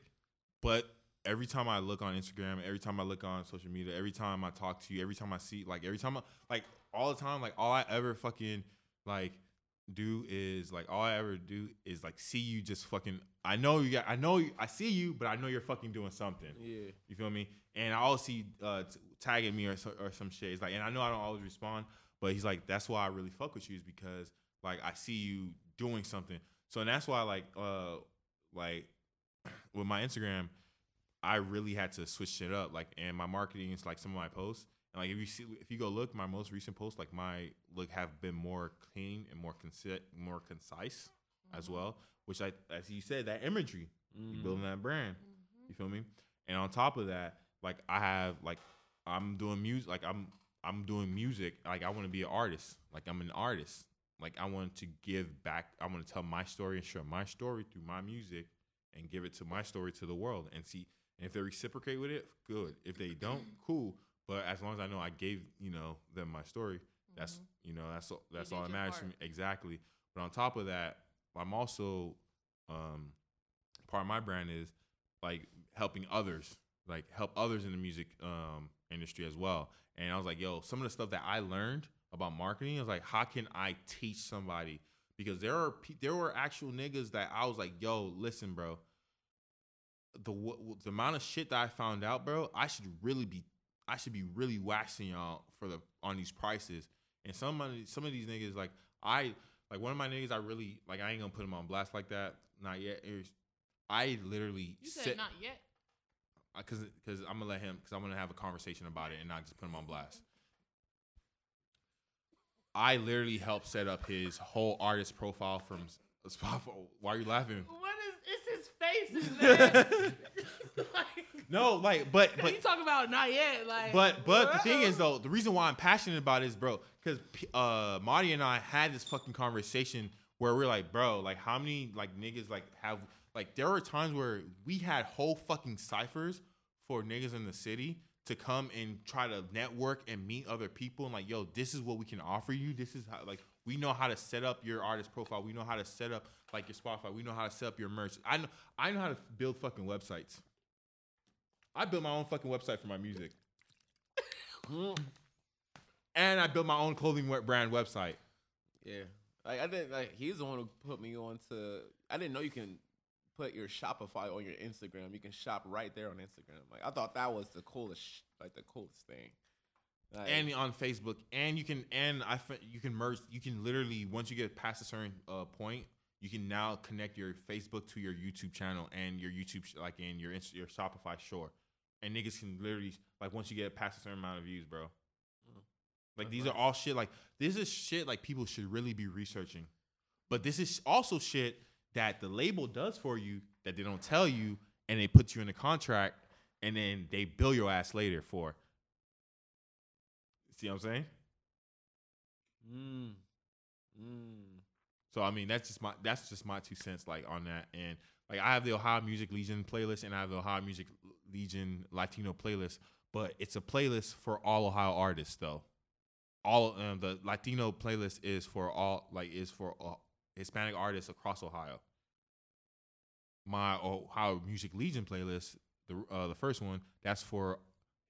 but every time I look on Instagram, every time I look on social media, every time I talk to you, every time I see, like every time, I, like all the time, like all I ever fucking like." do is like all I ever do is like see you just fucking I know you got I know you, I see you but I know you're fucking doing something. Yeah. You feel me? And I always see uh t- tagging me or so, or some shit. It's like and I know I don't always respond, but he's like that's why I really fuck with you is because like I see you doing something. So and that's why like uh like with my Instagram I really had to switch it up like and my marketing is like some of my posts And like if you see, if you go look, my most recent posts, like my look have been more clean and more conci- more concise as Mm-hmm. well. Which I, as you said, that imagery, you Mm. building that brand. Mhm. You feel me? And on top of that, like I have like I'm doing music like I'm I'm doing music. Like I want to be an artist. Like I'm an artist. Like I want to give back. I want to tell my story and share my story through my music and give it to my story to the world and see and if they reciprocate with it, good. If they don't, cool. But as long as I know I gave, you know, them my story, that's Mhm. you know, that's all that's did all that matters to me. Exactly. But on top of that, I'm also um part of my brand is like helping others, like help others in the music um, industry as well. And I was like, yo, some of the stuff that I learned about marketing, I was like, how can I teach somebody? Because there are there were actual niggas that I was like, yo, listen, bro. The the amount of shit that I found out, bro, I should really be I should be really waxing y'all for the on these prices. And some of some of these niggas, like I like one of my niggas, I really like I ain't gonna put him on blast like that. Not yet. Was- I literally You said sit not yet. because because I'm gonna let him because I'm gonna have a conversation about it and not just put him on blast. I literally helped set up his whole artist profile from Spotify. Why are you laughing? What is? It's his face, man. like, No, like, but but you talk about not yet, like. but but the thing is though, the reason why I'm passionate about it is, bro, because uh, Marty and I had this fucking conversation where we're like, bro, like how many like niggas like have like there were times where we had whole fucking ciphers for niggas in the city to come and try to network and meet other people and like, yo, this is what we can offer you. This is how like we know how to set up your artist profile. We know how to set up like your Spotify. We know how to set up your merch. I know I know how to build fucking websites. I built my own fucking website for my music. And I built my own clothing brand website. Yeah, like I didn't like he's the one who put me on to. I didn't know you can put your Shopify on your Instagram. You can shop right there on Instagram. Like I thought that was the coolest, sh- like the coolest thing. Like, and on Facebook, and you can and I you can merge. You can literally once you get past a certain uh, point, you can now connect your Facebook to your YouTube channel and your YouTube sh- like in your your Shopify store, and niggas can literally like once you get past a certain amount of views, bro. Mm. Like That's these nice. are all shit. Like this is shit like people should really be researching, but this is also shit that the label does for you that they don't tell you, and they put you in a contract, and then they bill your ass later for. See what I'm saying? mm, mm. So I mean, that's just my that's just my two cents like on that. And like I have the Ohio Music Legion playlist, and I have the Ohio Music Legion Latino playlist, but it's a playlist for all Ohio artists though. All um, the Latino playlist is for all like is for all Hispanic artists across Ohio. My Ohio Music Legion playlist, the uh, the first one, that's for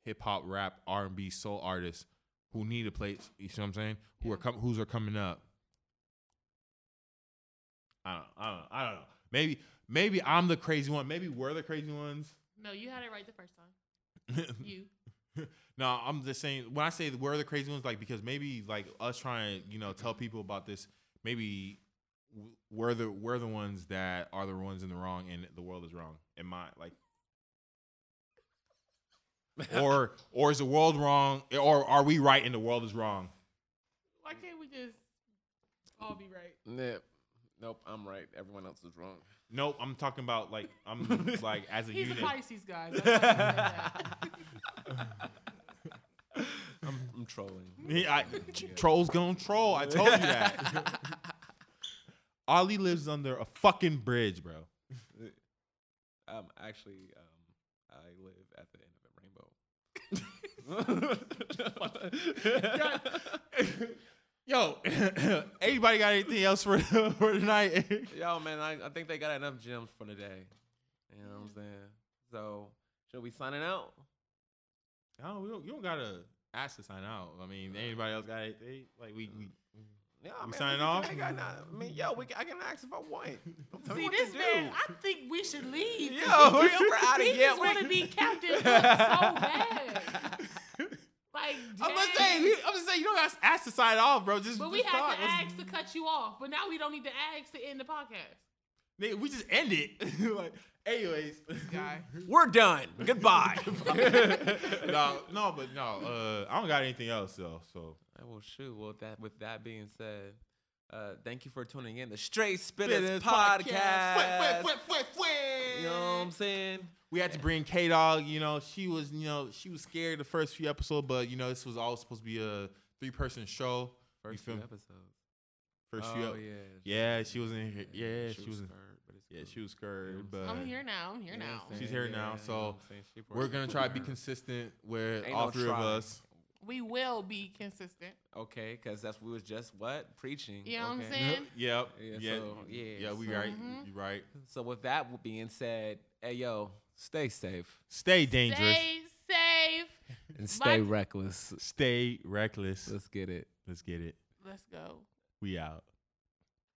hip hop, rap, R and B, soul artists who need a place. You see what I'm saying? Who are com- who's are coming up. I don't, I don't, I don't know. Maybe, maybe I'm the crazy one. Maybe we're the crazy ones. No, you had it right the first time. You. no, I'm just saying. When I say we're the crazy ones, like because maybe like us trying, to, you know, tell people about this. Maybe we're the we're the ones that are the ones in the wrong, and the world is wrong. In my like, or or is the world wrong, or are we right and the world is wrong? Why can't we just all be right? Nope. Nope, I'm right. Everyone else is wrong. Nope, I'm talking about like I'm like as a He's unit. a Pisces guy. I said that. I'm, I'm trolling. He- I, trolls gonna troll. I told you that. Ollie lives under a fucking bridge, bro. Um, actually, um, I live at the end of a rainbow. Yo, anybody got anything else for for tonight? Yo, man, I, I think they got enough gems for the day. You know what I'm saying? So, should we signing out? no, we don't, you don't gotta ask to sign out. I mean, anybody else got anything? Like we, we Yeah, We man, signing can- off? I, got not, I mean, yo, we can, I can ask if I want. Tell See this man, do. I think we should leave. Yo, we- we're outta he here. just We- want to be Captain Hook so bad. Like, I'm just saying, I'm just saying, you don't have to ask to sign off, bro. Just But we just had talk. to ask to cut you off. But now we don't need to ask to end the podcast. Nigga, we just end it. like, anyways. guy. We're done. Goodbye. no, no, but no. Uh, I don't got anything else though. So I will shoot. Well, that with that being said, uh, thank you for tuning in. The Straight Spitters Spitters podcast. You know what I'm saying? We had to bring K Dog. You know, she was, you know, she was scared the first few episodes, but you know, this was all supposed to be a three person show. First feel few me? episodes. First oh, few. ep- yeah. Yeah, she was in here. Yeah, she was. in- scared, but it's Yeah, cool. she was scared, You but I'm here now. I'm here You know what now. I'm She's saying? here now, Yeah, you know so what I'm saying? She we're gonna try to be her. consistent with Ain't all no three of try. us. We will be consistent. Okay, because that's we was just what preaching. You know what I'm saying? Yep. Yeah, Yeah. so, yeah, Yeah. We so- right. Mhm. You right. So with that being said, hey yo, stay safe Stay dangerous. Stay safe. and stay reckless. Stay reckless. Let's get it. Let's get it. Let's go. We out.